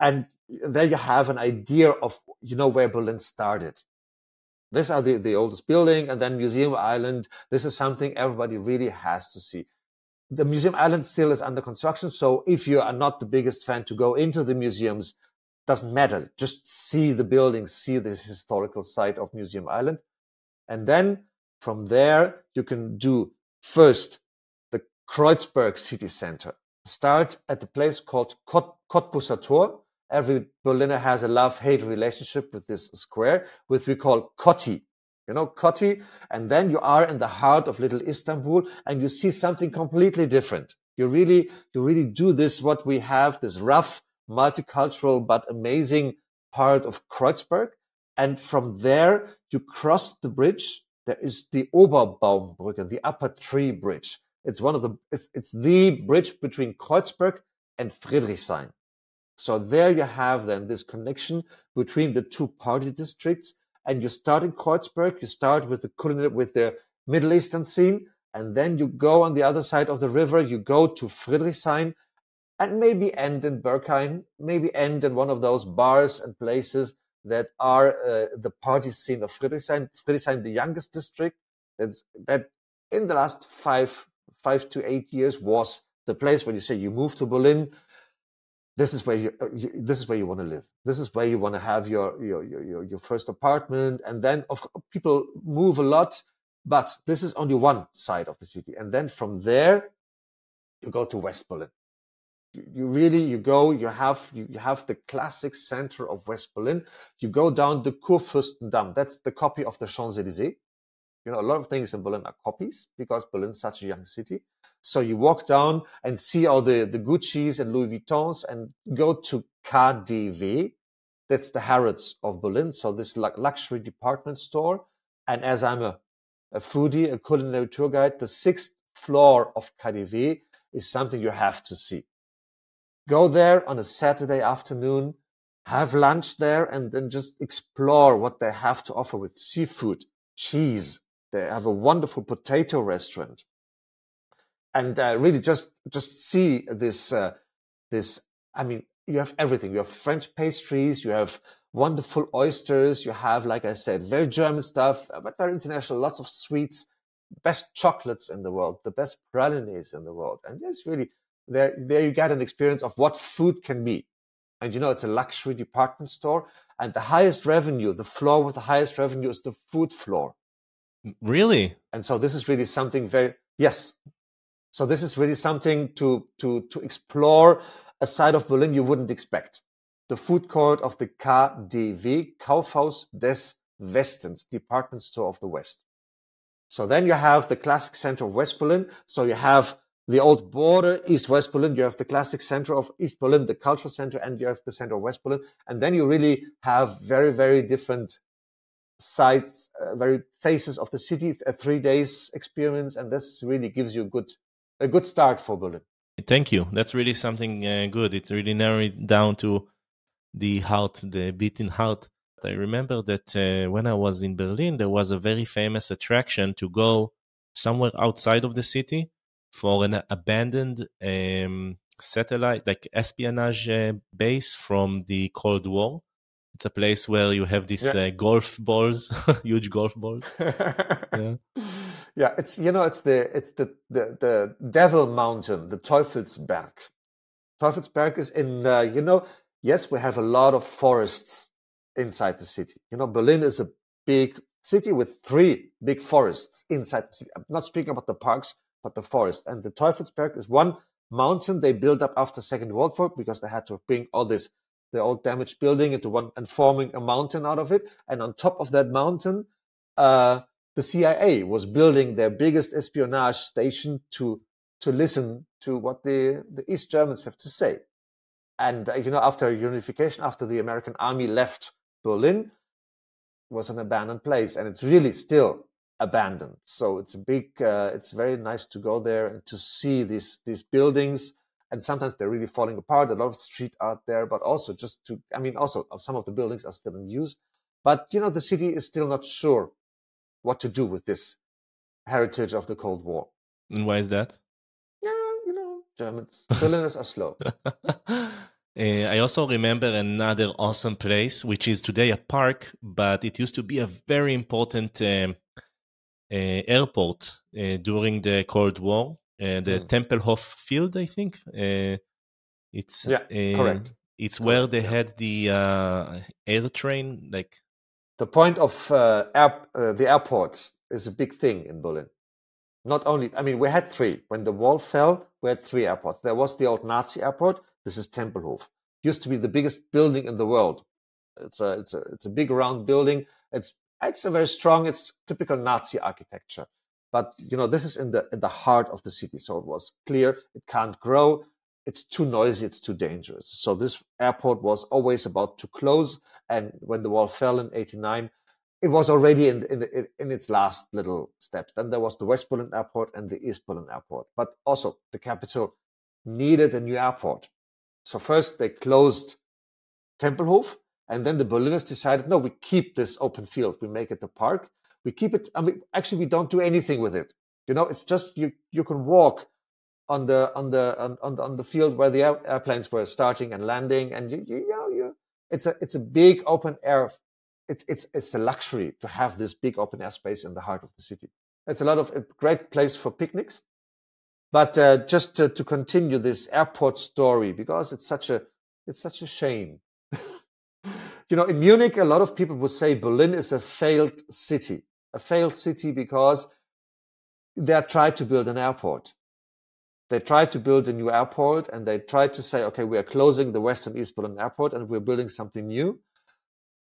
and there you have an idea of you know where Berlin started. These are the, the oldest building, and then Museum Island. This is something everybody really has to see the museum island still is under construction. So if you are not the biggest fan to go into the museums, doesn't matter. Just see the buildings, see this historical site of Museum Island. And then from there, you can do first the Kreuzberg city center. Start at the place called Kot Tor. Every Berliner has a love-hate relationship with this square, which we call Kotti you know, Kotti, and then you are in the heart of little Istanbul and you see something completely different. You really, you really do this, what we have, this rough, multicultural, but amazing part of Kreuzberg. And from there, you cross the bridge. There is the Oberbaumbrücke, the upper tree bridge. It's one of the, it's, it's the bridge between Kreuzberg and Friedrichshain. So there you have then this connection between the two party districts. And you start in Kreuzberg, you start with the with the Middle Eastern scene, and then you go on the other side of the river, you go to Friedrichshain, and maybe end in Berghain, maybe end in one of those bars and places that are uh, the party scene of Friedrichshain. Friedrichshain, the youngest district, that's, that in the last five five to eight years was the place where you say you move to Berlin. This is where you, uh, you this is where you want to live. This is where you want to have your your your, your first apartment, and then of people move a lot, but this is only one side of the city, and then from there you go to West Berlin you really you go you have you, you have the classic center of west berlin. You go down the kurfürstendamm. That's the copy of the champs-elysees you know a lot of things in berlin are copies because berlin's such a young city. So you walk down and see all the the gucci's and louis vuittons and go to kdw that's the harrods of berlin. So this like luxury department store. And as i'm a, a foodie a culinary tour guide the sixth floor of kdw is something you have to see go there on a Saturday afternoon, have lunch there, and then just explore what they have to offer with seafood, cheese. They have a wonderful potato restaurant, and uh, really just just see this uh, this. I mean, you have everything. You have French pastries. You have wonderful oysters. You have, like I said, very German stuff, but very international. Lots of sweets, best chocolates in the world, the best pralines in the world, and it's really there, there you get an experience of what food can be. And you know, it's a luxury department store. And the highest revenue, the floor with the highest revenue is the food floor. Really? And so this is really something very, yes. So this is really something to, to, to explore a side of Berlin you wouldn't expect. The food court of the KDW, Kaufhaus des Westens, department store of the West. So then you have the classic center of West Berlin. So you have the old border, East West Berlin. You have the classic center of East Berlin, the cultural center, and you have the center of West Berlin. And then you really have very, very different sides, uh, very faces of the city, a three days experience. And this really gives you a good, a good start for Berlin. Thank you. That's really something uh, good. It's really narrowed down to the heart, the beating heart. I remember that uh, when I was in Berlin, there was a very famous attraction to go somewhere outside of the city for an abandoned um, satellite, like espionage uh, base from the Cold War. It's a place where you have these yeah. uh, golf balls, huge golf balls. yeah. yeah, it's you know it's the it's the the, the Devil Mountain, the Teufelsberg. Teufelsberg is in uh, you know yes we have a lot of forests inside the city. You know Berlin is a big city with three big forests inside the city. I'm not speaking about the parks, but the forest. And the Teufelsberg is one mountain they built up after Second World War because they had to bring all this the old damaged building into one and forming a mountain out of it. And on top of that mountain, uh, the CIA was building their biggest espionage station to to listen to what the, the East Germans have to say. And uh, you know, after unification, after the American army left Berlin, was an abandoned place, and it's really still abandoned. So it's a big, uh, it's very nice to go there and to see these these buildings. And sometimes they're really falling apart. A lot of street art there, but also just to, I mean, also some of the buildings are still in use. But you know, the city is still not sure what to do with this heritage of the Cold War. And why is that? Yeah, you know, Germans, Berliners are slow. Uh, I also remember another awesome place, which is today a park, but it used to be a very important um, uh, airport uh, during the Cold War, uh, the mm. Tempelhof Field, I think. it's yeah, correct. It's where they yeah. had the air train, like the point of air, the airports is a big thing in Berlin not only i mean we had three when the wall fell we had three airports there was the old nazi airport this is tempelhof used to be the biggest building in the world it's a it's a it's a big round building it's it's a very strong, it's typical Nazi architecture. But you know, this is in the in the heart of the city, so it was clear it can't grow. It's too noisy. It's too dangerous. So this airport was always about to close. And when the wall fell in '89, it was already in in, in its last little steps. Then there was the West Berlin airport and the East Berlin airport. But also the capital needed a new airport. So first they closed Tempelhof, and then the Berliners decided, no, we keep this open field. We make it the park. We keep it. I mean, actually, we don't do anything with it. You know, it's just you. You can walk on the on the on, on, on the field where the airplanes were starting and landing, and you you, you know you. It's a it's a big open air. It, it's it's a luxury to have this big open air space in the heart of the city. It's a lot of a great place for picnics. But uh, just to, to continue this airport story, because it's such a it's such a shame you know, in Munich, a lot of people would say Berlin is a failed city, a failed city because they tried to build an airport. They tried to build a new airport and they tried to say, okay, we are closing the Western East Berlin airport and we're building something new.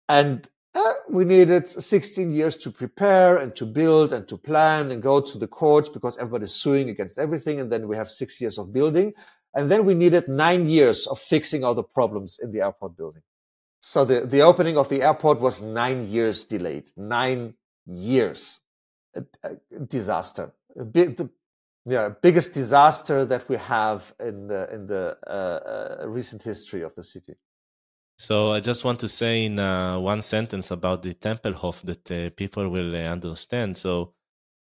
And uh, we needed 16 years to prepare and to build and to plan and go to the courts because everybody's suing against everything. And then we have six years of building. And then we needed nine years of fixing all the problems in the airport building. So the, the opening of the airport was nine years delayed. Nine years. A, a disaster. A the, yeah, biggest disaster that we have in the in the uh, uh, recent history of the city. So I just want to say in uh, one sentence about the Tempelhof that uh, people will uh, understand. So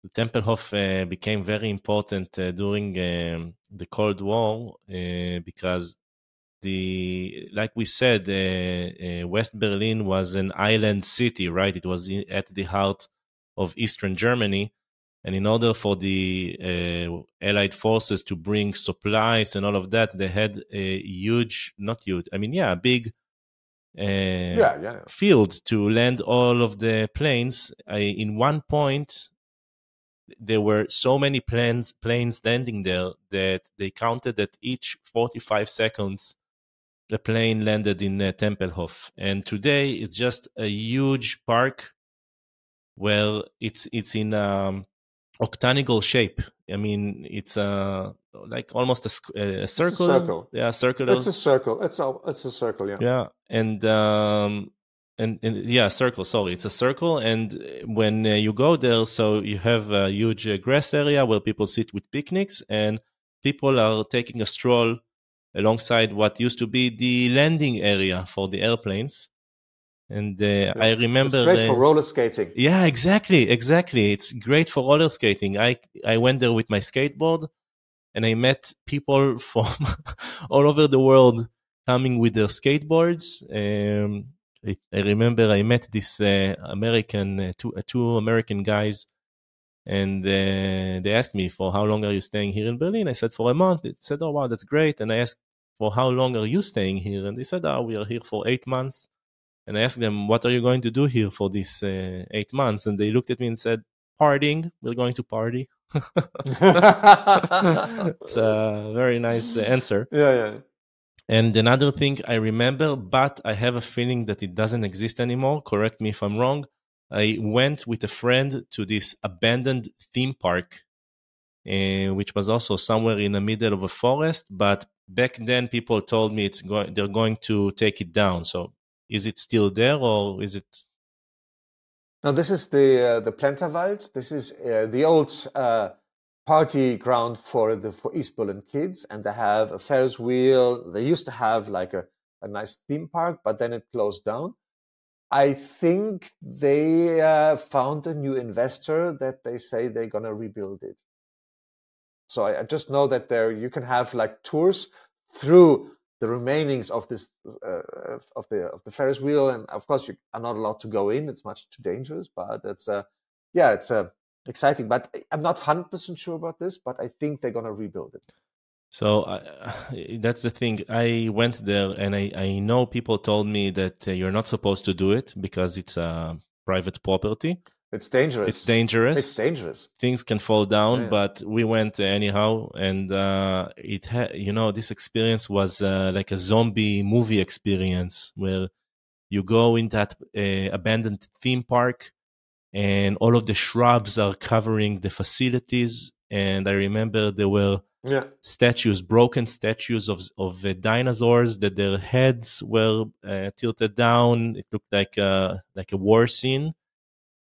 the Tempelhof uh, became very important during um, the Cold War because the like we said, uh, uh, West Berlin was an island city, right? It was at the heart of Eastern Germany, and in order for the uh, Allied forces to bring supplies and all of that, they had a huge, not huge, I mean, yeah, a big. Uh, yeah, yeah. field to land all of the planes. I, in one point, there were so many planes planes landing there that they counted that each 45 seconds the plane landed in uh, Tempelhof, and today it's just a huge park where it's it's in um, octagonal shape. I mean, it's uh, like almost a, a circle. A circle. Yeah, circle. It's a circle. It's a it's a circle. Yeah. Yeah, and um, and, and yeah, circle. Sorry, it's a circle. And when uh, you go there, so you have a huge uh, grass area where people sit with picnics, and people are taking a stroll alongside what used to be the landing area for the airplanes. And uh, I remember it's great for roller skating. Yeah, exactly, exactly. It's great for roller skating. I I went there with my skateboard, and I met people from all over the world coming with their skateboards. Um, I, I remember I met this uh, American uh, two uh, two American guys and uh, they asked me for how long are you staying here in Berlin. I said for a month. They said, "Oh wow, that's great." And I asked for how long are you staying here? And they said, oh, we are here for eight months. And I asked them, what are you going to do here for these uh, eight months? And they looked at me and said, partying. We're going to party. it's a very nice answer. Yeah, yeah. And another thing I remember, but I have a feeling that it doesn't exist anymore. Correct me if I'm wrong. I went with a friend to this abandoned theme park, uh, which was also somewhere in the middle of a forest, but back then people told me it's going they're going to take it down. So is it still there or is it no this is the uh, the Plänterwald. This is uh, the old uh, party ground for the for east berlin kids and they have a ferris wheel. They used to have like a, a nice theme park but then it closed down. I think they uh, found a new investor that they say they're going to rebuild it so I, I, just know that there you can have like tours through the remainings of this uh, of the of the Ferris wheel, and of course you are not allowed to go in. It's much too dangerous, but it's uh, yeah, it's uh, exciting. But I'm not hundred percent sure about this, but I think they're gonna rebuild it. So uh, that's the thing. I went there, and I I know people told me that uh, you're not supposed to do it because it's a private property. It's dangerous. It's dangerous. It's dangerous. Things can fall down, yeah. but we went anyhow, and uh, it had, you know, this experience was uh, like a zombie movie experience where you go in that uh, abandoned theme park, and all of the shrubs are covering the facilities. And I remember there were yeah. statues, broken statues of of uh, dinosaurs that their heads were uh, tilted down. It looked like a like a war scene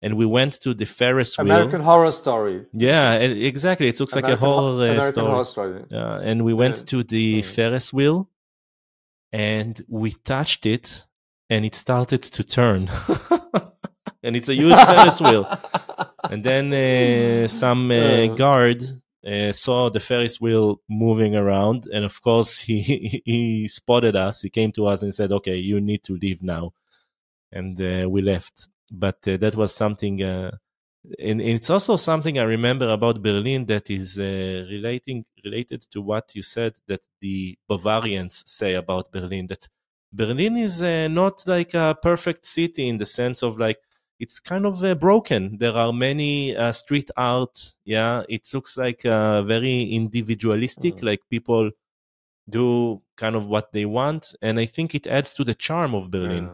and we went to the Ferris wheel. American Horror Story. Yeah, exactly. It looks American like a horror, uh, American story. Horror Story. Yeah, and we went yeah. to the mm. Ferris wheel, and we touched it and it started to turn. and it's a huge Ferris wheel. And then uh, some uh, guard uh, saw the Ferris wheel moving around, and of course he he spotted us. He came to us and said, "Okay, you need to leave now," and uh, we left. But uh, that was something, uh, and, it's also something I remember about Berlin that is uh, relating related to what you said that the Bavarians say about Berlin. That Berlin is uh, not like a perfect city in the sense of like it's kind of uh, broken. There are many uh, street art. Yeah, it looks like uh, very individualistic. Mm. Like people do kind of what they want, and I think it adds to the charm of Berlin.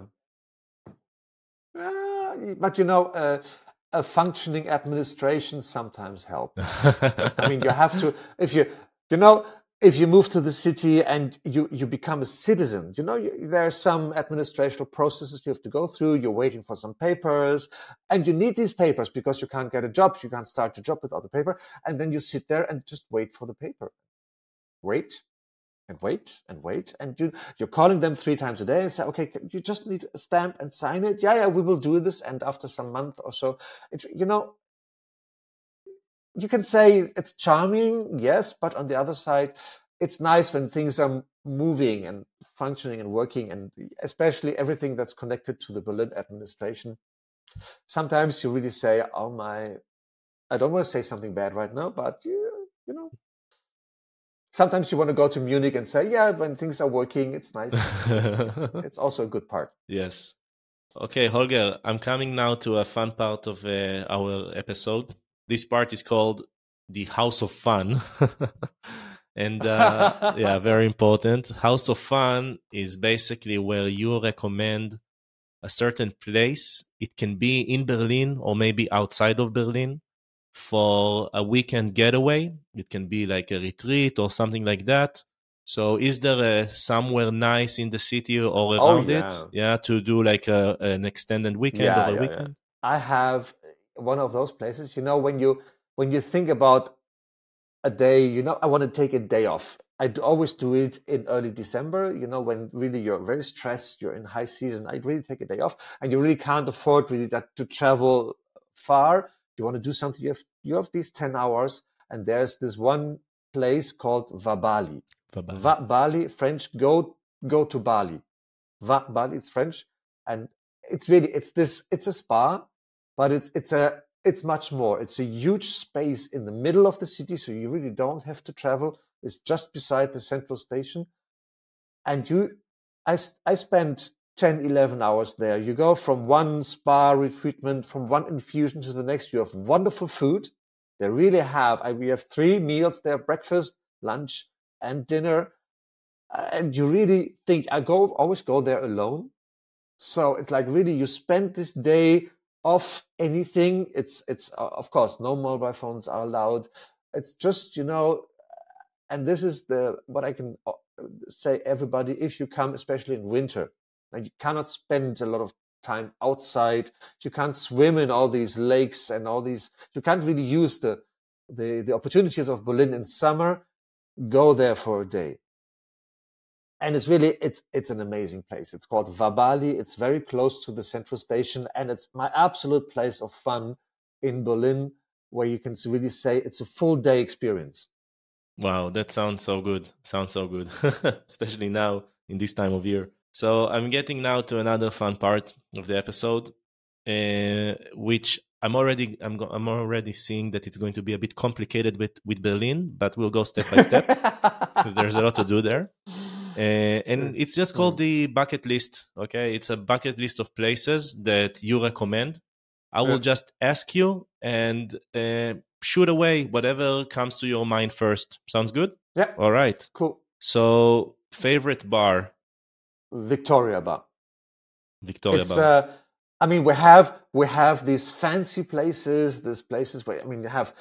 But you know, uh, a functioning administration sometimes helps. I mean, you have to if you you know if you move to the city and you, you become a citizen, you know, you, there are some administrative processes you have to go through. You're waiting for some papers and you need these papers because you can't get a job. You can't start your job without the paper. And then you sit there and just wait for the paper. Wait and wait and wait. And you, you're calling them three times a day and say, okay, you just need a stamp and sign it. Yeah, yeah, we will do this. And after some month or so, it's, you know, you can say it's charming, yes, but on the other side, it's nice when things are moving and functioning and working, and especially everything that's connected to the Berlin administration. Sometimes you really say, "Oh my," I don't want to say something bad right now, but you, you know, sometimes you want to go to Munich and say, "Yeah, when things are working, it's nice." it's, it's, it's also a good part. Yes. Okay, Holger, I'm coming now to a fun part of uh, our episode this part is called the House of Fun. and uh, yeah, very important. House of Fun is basically where you recommend a certain place. It can be in Berlin or maybe outside of Berlin for a weekend getaway. It can be like a retreat or something like that. So, is there a, somewhere nice in the city or oh, around oh, yeah. it? Yeah, to do like a, an extended weekend yeah, or a yeah, weekend. I have eh, one of those places. You know, when you when you think about a day, you know, I want to take a day off. I always do it in early December. You know, when really you're very stressed, you're in high season. I really take a day off, and you really can't afford really that to travel far. You want to do something. You have you have these ten hours, and there's this one place called Vabali. Vabali, Va Bali French. Go go to Bali. Va Bali. It's French, and it's really it's this. It's a spa but it's it's a it's much more. It's a huge space in the middle of the city, so you really don't have to travel. It's just beside the central station, and you, I I spent 10, 11 hours there. You go from one spa retreatment, from one infusion to the next. You have wonderful food. They really have. I, we have three meals there: breakfast, lunch, and dinner. And you really think I go always go there alone. So it's like really you spend this day off anything. It's it's uh, of course no mobile phones are allowed. It's just you know, and this is the what I can uh, say everybody if you come, especially in winter, you cannot spend a lot of time outside. You can't swim in all these lakes and all these. You can't really use the the the opportunities of Berlin in summer. Go there for a day and it's really it's it's an amazing place it's called vabali it's very close to the central station and it's my absolute place of fun in berlin where you can really say it's a full day experience wow that sounds so good sounds so good especially now in this time of year so i'm getting now to another fun part of the episode uh, which I'm already I'm go- I'm already seeing that it's going to be a bit complicated with with Berlin, but we'll go step by step because there's a lot to do there. Uh, and it's just called the bucket list. Okay, it's a bucket list of places that you recommend. I will just ask you and uh, shoot away whatever comes to your mind first. Sounds good? Yeah. All right. Cool. So, favorite bar? Victoria Bar. Victoria it's, Bar. Uh, I mean, we have we have these fancy places. These places where I mean, you have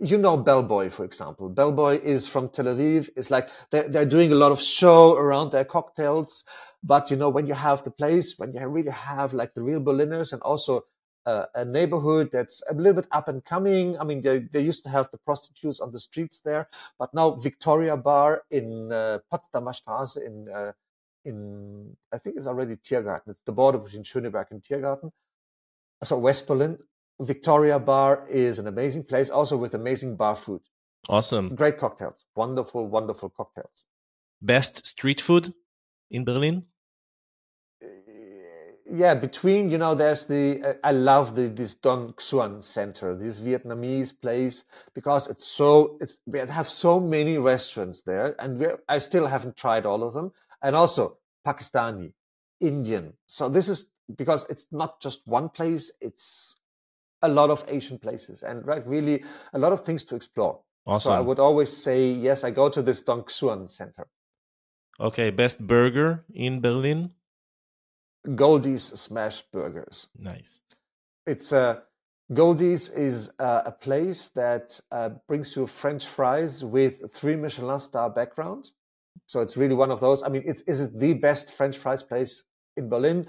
you know Bellboy, for example. Bellboy is from Tel Aviv. It's like they're, they're doing a lot of show around their cocktails. But, you know, when you have the place, when you really have like the real Berliners and also uh, a neighborhood that's a little bit up and coming. I mean, they, they used to have the prostitutes on the streets there, but now Victoria Bar in uh, Potsdamer Straße in uh, in I think it's already Tiergarten. It's the border between Schöneberg and Tiergarten. So West Berlin. Victoria Bar is an amazing place, also with amazing bar food. Awesome. Great cocktails. Wonderful, wonderful cocktails. Best street food in Berlin? yeah, between you know, there's the uh, I love the this Dong Xuan Center, this Vietnamese place because it's so it's we have so many restaurants there, and we I still haven't tried all of them, and also Pakistani, Indian. So this is because it's not just one place; it's a lot of Asian places, and right, really a lot of things to explore. Awesome. So I would always say yes. I go to this Dong Xuan Center. Okay, best burger in Berlin. Goldie's Smash Burgers. Nice. It's a uh, Goldie's is uh, a place that uh, brings you French fries with three Michelin star background. So it's really one of those. I mean, it's is it the best French fries place in Berlin?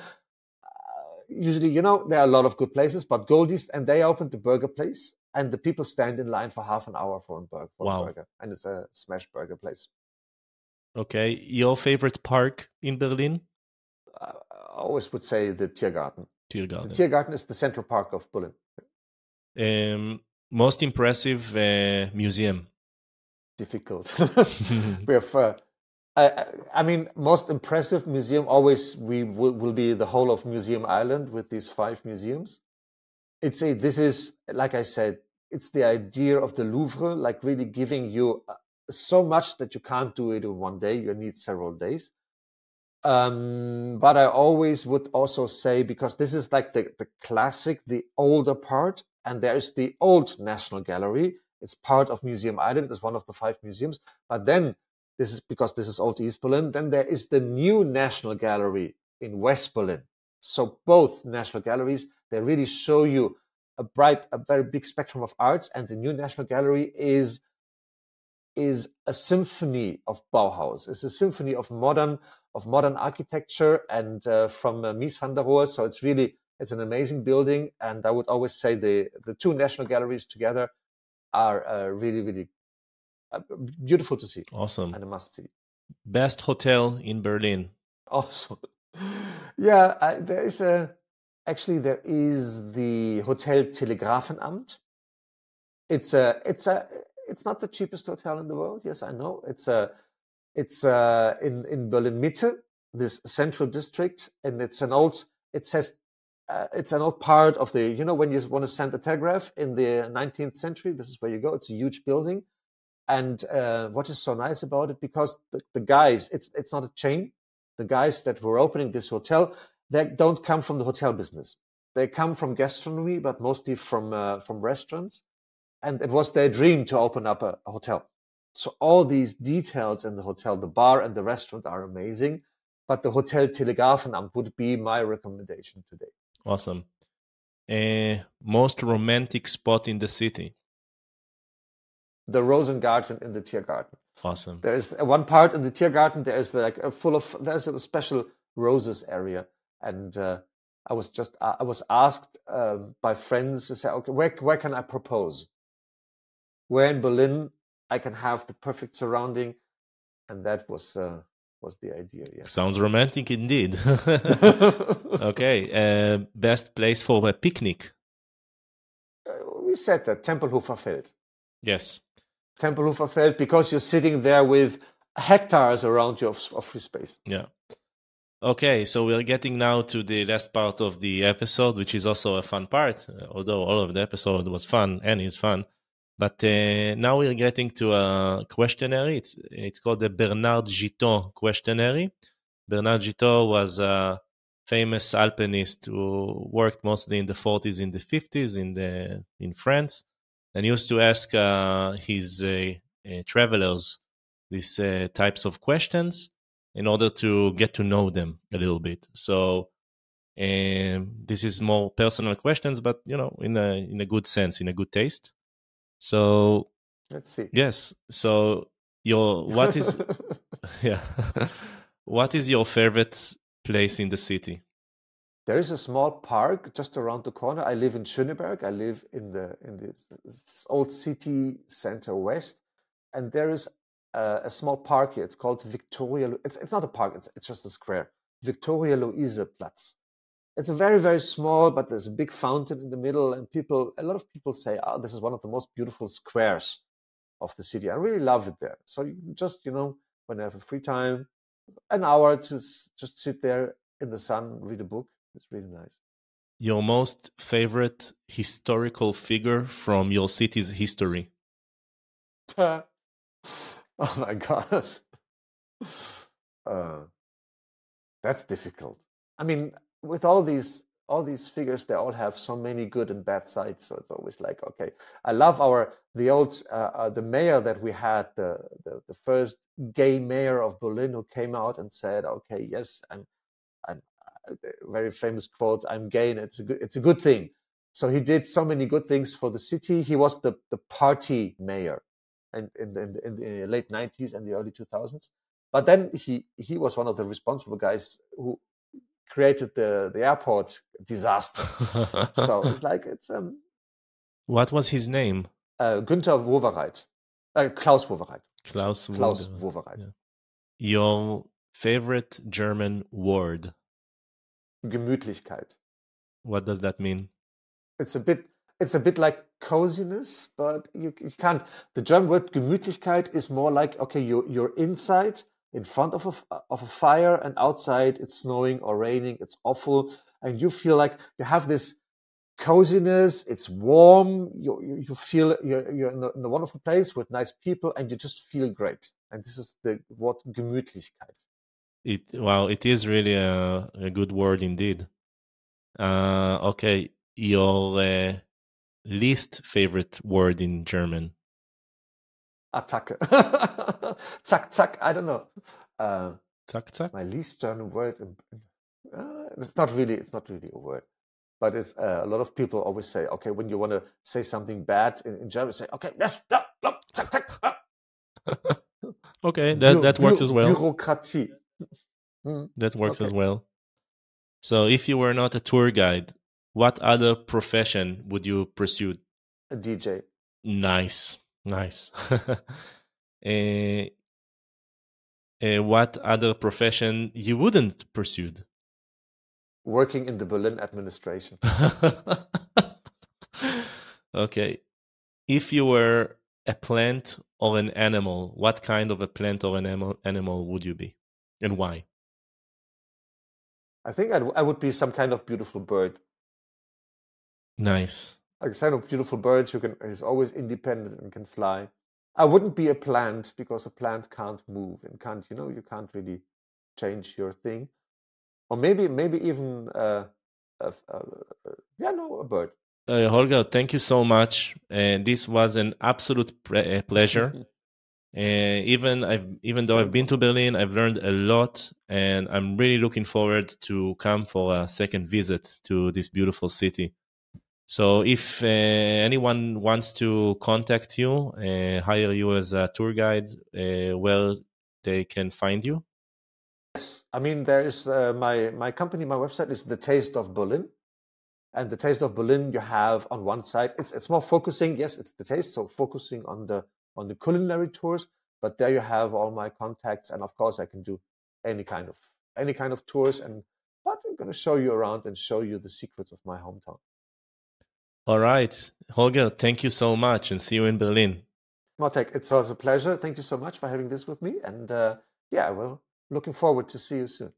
Uh, usually, you know, there are a lot of good places, but Goldie's and they opened the burger place, and the people stand in line for half an hour for a burger. For wow. a burger, and it's a smash burger place. Okay, your favorite park in Berlin? I always would say the Tiergarten. Tiergarten. The Tiergarten is the central park of Berlin. Um, most impressive uh, museum. Difficult. we have. Uh, I, I, mean, most impressive museum always we will, will be the whole of Museum Island with these five museums. It's a this is like I said, it's the idea of the Louvre, like really giving you uh, so much that you can't do it in one day. You need several days. Um, but I always would also say because this is like the, the classic, the older part, and there's the old National Gallery. It's part of Museum Island. It's one of the five museums. But then this is because this is old East Berlin. Then there is the new National Gallery in West Berlin. So both national galleries, they really show you a bright, a very big spectrum of arts. And the new National Gallery is is a symphony of Bauhaus. It's a symphony of modern of modern architecture and uh, from uh, Mies van der Rohe. So it's really it's an amazing building, and I would always say the the two national galleries together are uh, really really beautiful to see. Awesome, and a must see. Best hotel in Berlin. Awesome. yeah, I, there is a actually there is the Hotel Telegrafenamt. It's a it's a it's not the cheapest hotel in the world. Yes, I know. It's a it's a, in in Berlin Mitte, this central district, and it's an old. It says uh, it's an old part of the. You know, when you want to send a telegraph in the 19th century, this is where you go. It's a huge building, and uh, what is so nice about it because the, the guys, it's it's not a chain. The guys that were opening this hotel, they don't come from the hotel business. They come from gastronomy, but mostly from uh, from restaurants and it was their dream to open up a, a hotel. So all these details in the hotel, the bar and the restaurant are amazing, but the Hotel Telegrafenamt would be my recommendation today. Awesome. Uh, most romantic spot in the city? The Rosengarten in the Tiergarten. Awesome. There is one part in the Tiergarten. There is like a full of there's a special roses area, and uh, I was just I was asked uh, by friends to say, okay, where where can I propose? where in Berlin I can have the perfect surrounding, and that was uh, was the idea. Yeah, sounds romantic indeed. okay, uh, best place for a picnic. Uh, we said that Tempelhofer Feld. Yes, Tempelhofer Feld because you're sitting there with hectares around you of, of free space. Yeah. Okay, so we're getting now to the last part of the episode, which is also a fun part. Although all of the episode was fun and is fun, but uh, now we're getting to a questionnaire. It's it's called the Bernard Giton questionnaire. Bernard Giton was a famous alpinist who worked mostly in the 40s, in the 50s, in the in France, and he used to ask uh, his uh, uh travelers these uh, types of questions in order to get to know them a little bit. So. Um, this is more personal questions, but you know, in a in a good sense, in a good taste. So let's see. Yes. So your what is yeah. what is your favorite place in the city? There is a small park just around the corner. I live in Schöneberg. I live in the in this, old city center west, and there is uh, a small park here. It's called Victoria. It's it's not a park. It's it's just a square. Victoria Luise Platz. It's a very very small, but there's a big fountain in the middle, and people. A lot of people say, "Oh, this is one of the most beautiful squares of the city." I really love it there. So you just you know when I have a free time, an hour to just sit there in the sun, read a book. It's really nice. Your most favorite historical figure from your city's history? oh my god. Uh, that's difficult. I mean, with all these all these figures, they all have so many good and bad sides. So it's always like, okay, I love our the old uh, uh, the mayor that we had, the, the, the first gay mayor of Berlin, who came out and said, okay, yes, I'm very famous quote, I'm gay, and it's a good it's a good thing. So he did so many good things for the city. He was the the party mayor, and in, in, in the late 90s and the early 2000s. But then he he was one of the responsible guys who created the the airport disaster. so it's like it's um. What was his name? Uh, Günther Wowereit, uh, Klaus Wowereit. Klaus Klaus Wowereit. Yeah. Your favorite German word? Gemütlichkeit. What does that mean? It's a bit. It's a bit like coziness, but you, you can't. The German word Gemütlichkeit is more like okay, you're you're inside in front of a, of a fire and outside it's snowing or raining it's awful and you feel like you have this coziness it's warm you, you, you feel you're, you're in, a, in, a, wonderful place with nice people and you just feel great and this is the what gemütlichkeit it well it is really a, a good word indeed uh okay your uh, least favorite word in german Attacke. zack, zack, I don't know. Uh, zack, zack. My least German word. Uh, it's not really. It's not really a word, but it's uh, a lot of people always say, okay, when you want to say something bad in, in German, say, okay, yes, no, no, zack, zack. Ah. okay, that that works as well. Bürokratie. Mm, that works okay. as well. So, if you were not a tour guide, what other profession would you pursue? A DJ. Nice. Nice. uh, uh, what other profession you wouldn't pursue? Working in the Berlin administration. okay. If you were a plant or an animal, what kind of a plant or an animal would you be, and why? I think I'd, I would be some kind of beautiful bird. Nice Like a kind of beautiful bird who can is always independent and can fly. I wouldn't be a plant because a plant can't move and can't you know you can't really change your thing, or maybe maybe even uh, a, a, a, yeah no a bird. Uh, Holger, thank you so much. And this was an absolute pre- uh, pleasure. Uh, even I've even though I've been to Berlin, I've learned a lot, and I'm really looking forward to come for a second visit to this beautiful city. So if uh, anyone wants to contact you, uh, hire you as a tour guide, uh, where they can find you? Yes, I mean there is uh, my my company, my website is the Taste of Berlin, and the Taste of Berlin you have on one side. It's it's more focusing. Yes, it's the taste, so focusing on the on the culinary tours. But there you have all my contacts, and of course I can do any kind of any kind of tours. And but I'm going to show you around and show you the secrets of my hometown. All right. Holger, thank you so much and see you in Berlin. Motek, it was a pleasure. Thank you so much for having this with me. And uh, yeah, well, looking forward to see you soon.